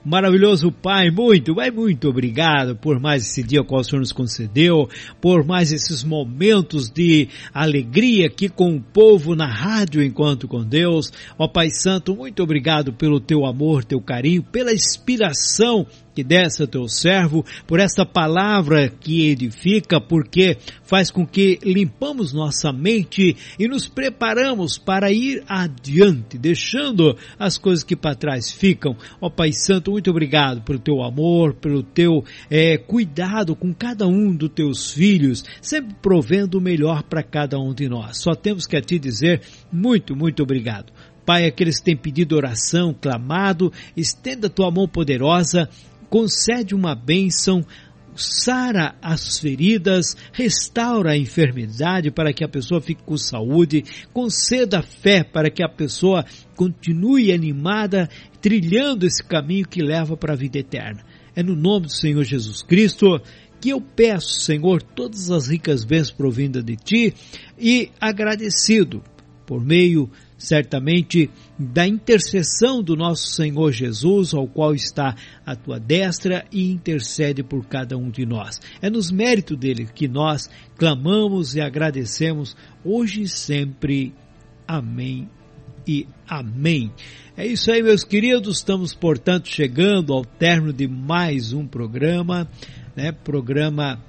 S3: Maravilhoso Pai, muito, mas muito obrigado por mais esse dia que o Senhor nos concedeu, por mais esses momentos de alegria aqui com o povo na rádio enquanto com Deus. Ó Pai Santo, muito obrigado pelo teu amor, teu carinho, pela inspiração que desse ao teu servo, por esta palavra que edifica, porque faz com que limpamos nossa mente e nos preparamos para ir adiante, deixando as coisas que para trás ficam. Ó Pai Santo, muito obrigado pelo teu amor, pelo teu é, cuidado com cada um dos teus filhos, sempre provendo o melhor para cada um de nós. Só temos que a ti dizer muito, muito obrigado. Pai, aqueles que têm pedido oração, clamado, estenda tua mão poderosa, concede uma bênção sara as feridas, restaura a enfermidade para que a pessoa fique com saúde, conceda fé para que a pessoa continue animada, trilhando esse caminho que leva para a vida eterna. É no nome do Senhor Jesus Cristo que eu peço, Senhor, todas as ricas bênçãos provindas de Ti e agradecido por meio certamente da intercessão do nosso Senhor Jesus, ao qual está a tua destra e intercede por cada um de nós. É nos méritos dele que nós clamamos e agradecemos hoje e sempre. Amém e amém. É isso aí, meus queridos. Estamos, portanto, chegando ao término de mais um programa, né? Programa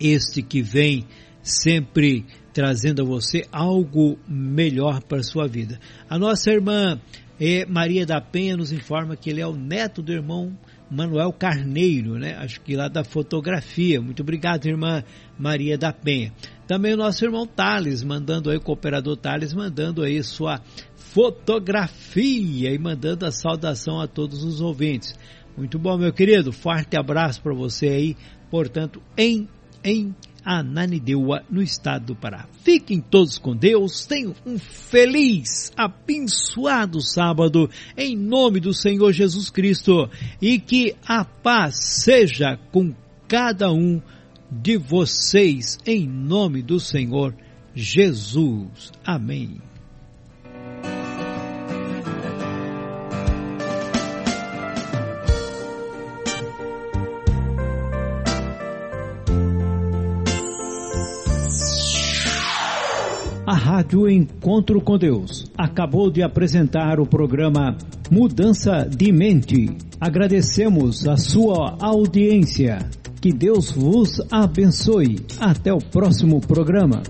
S3: este que vem sempre trazendo a você algo melhor para a sua vida. A nossa irmã é, Maria da Penha nos informa que ele é o neto do irmão Manuel Carneiro, né? Acho que lá da fotografia. Muito obrigado, irmã Maria da Penha. Também o nosso irmão Thales, mandando aí, o cooperador Thales, mandando aí sua fotografia e mandando a saudação a todos os ouvintes. Muito bom, meu querido. Forte abraço para você aí, portanto, em, em Ananindeua, no estado do Pará. Fiquem todos com Deus, tenham um feliz, abençoado sábado, em nome do Senhor Jesus Cristo, e que a paz seja com cada um de vocês, em nome do Senhor Jesus. Amém. Rádio Encontro com Deus acabou de apresentar o programa Mudança de Mente. Agradecemos a sua audiência. Que Deus vos abençoe. Até o próximo programa.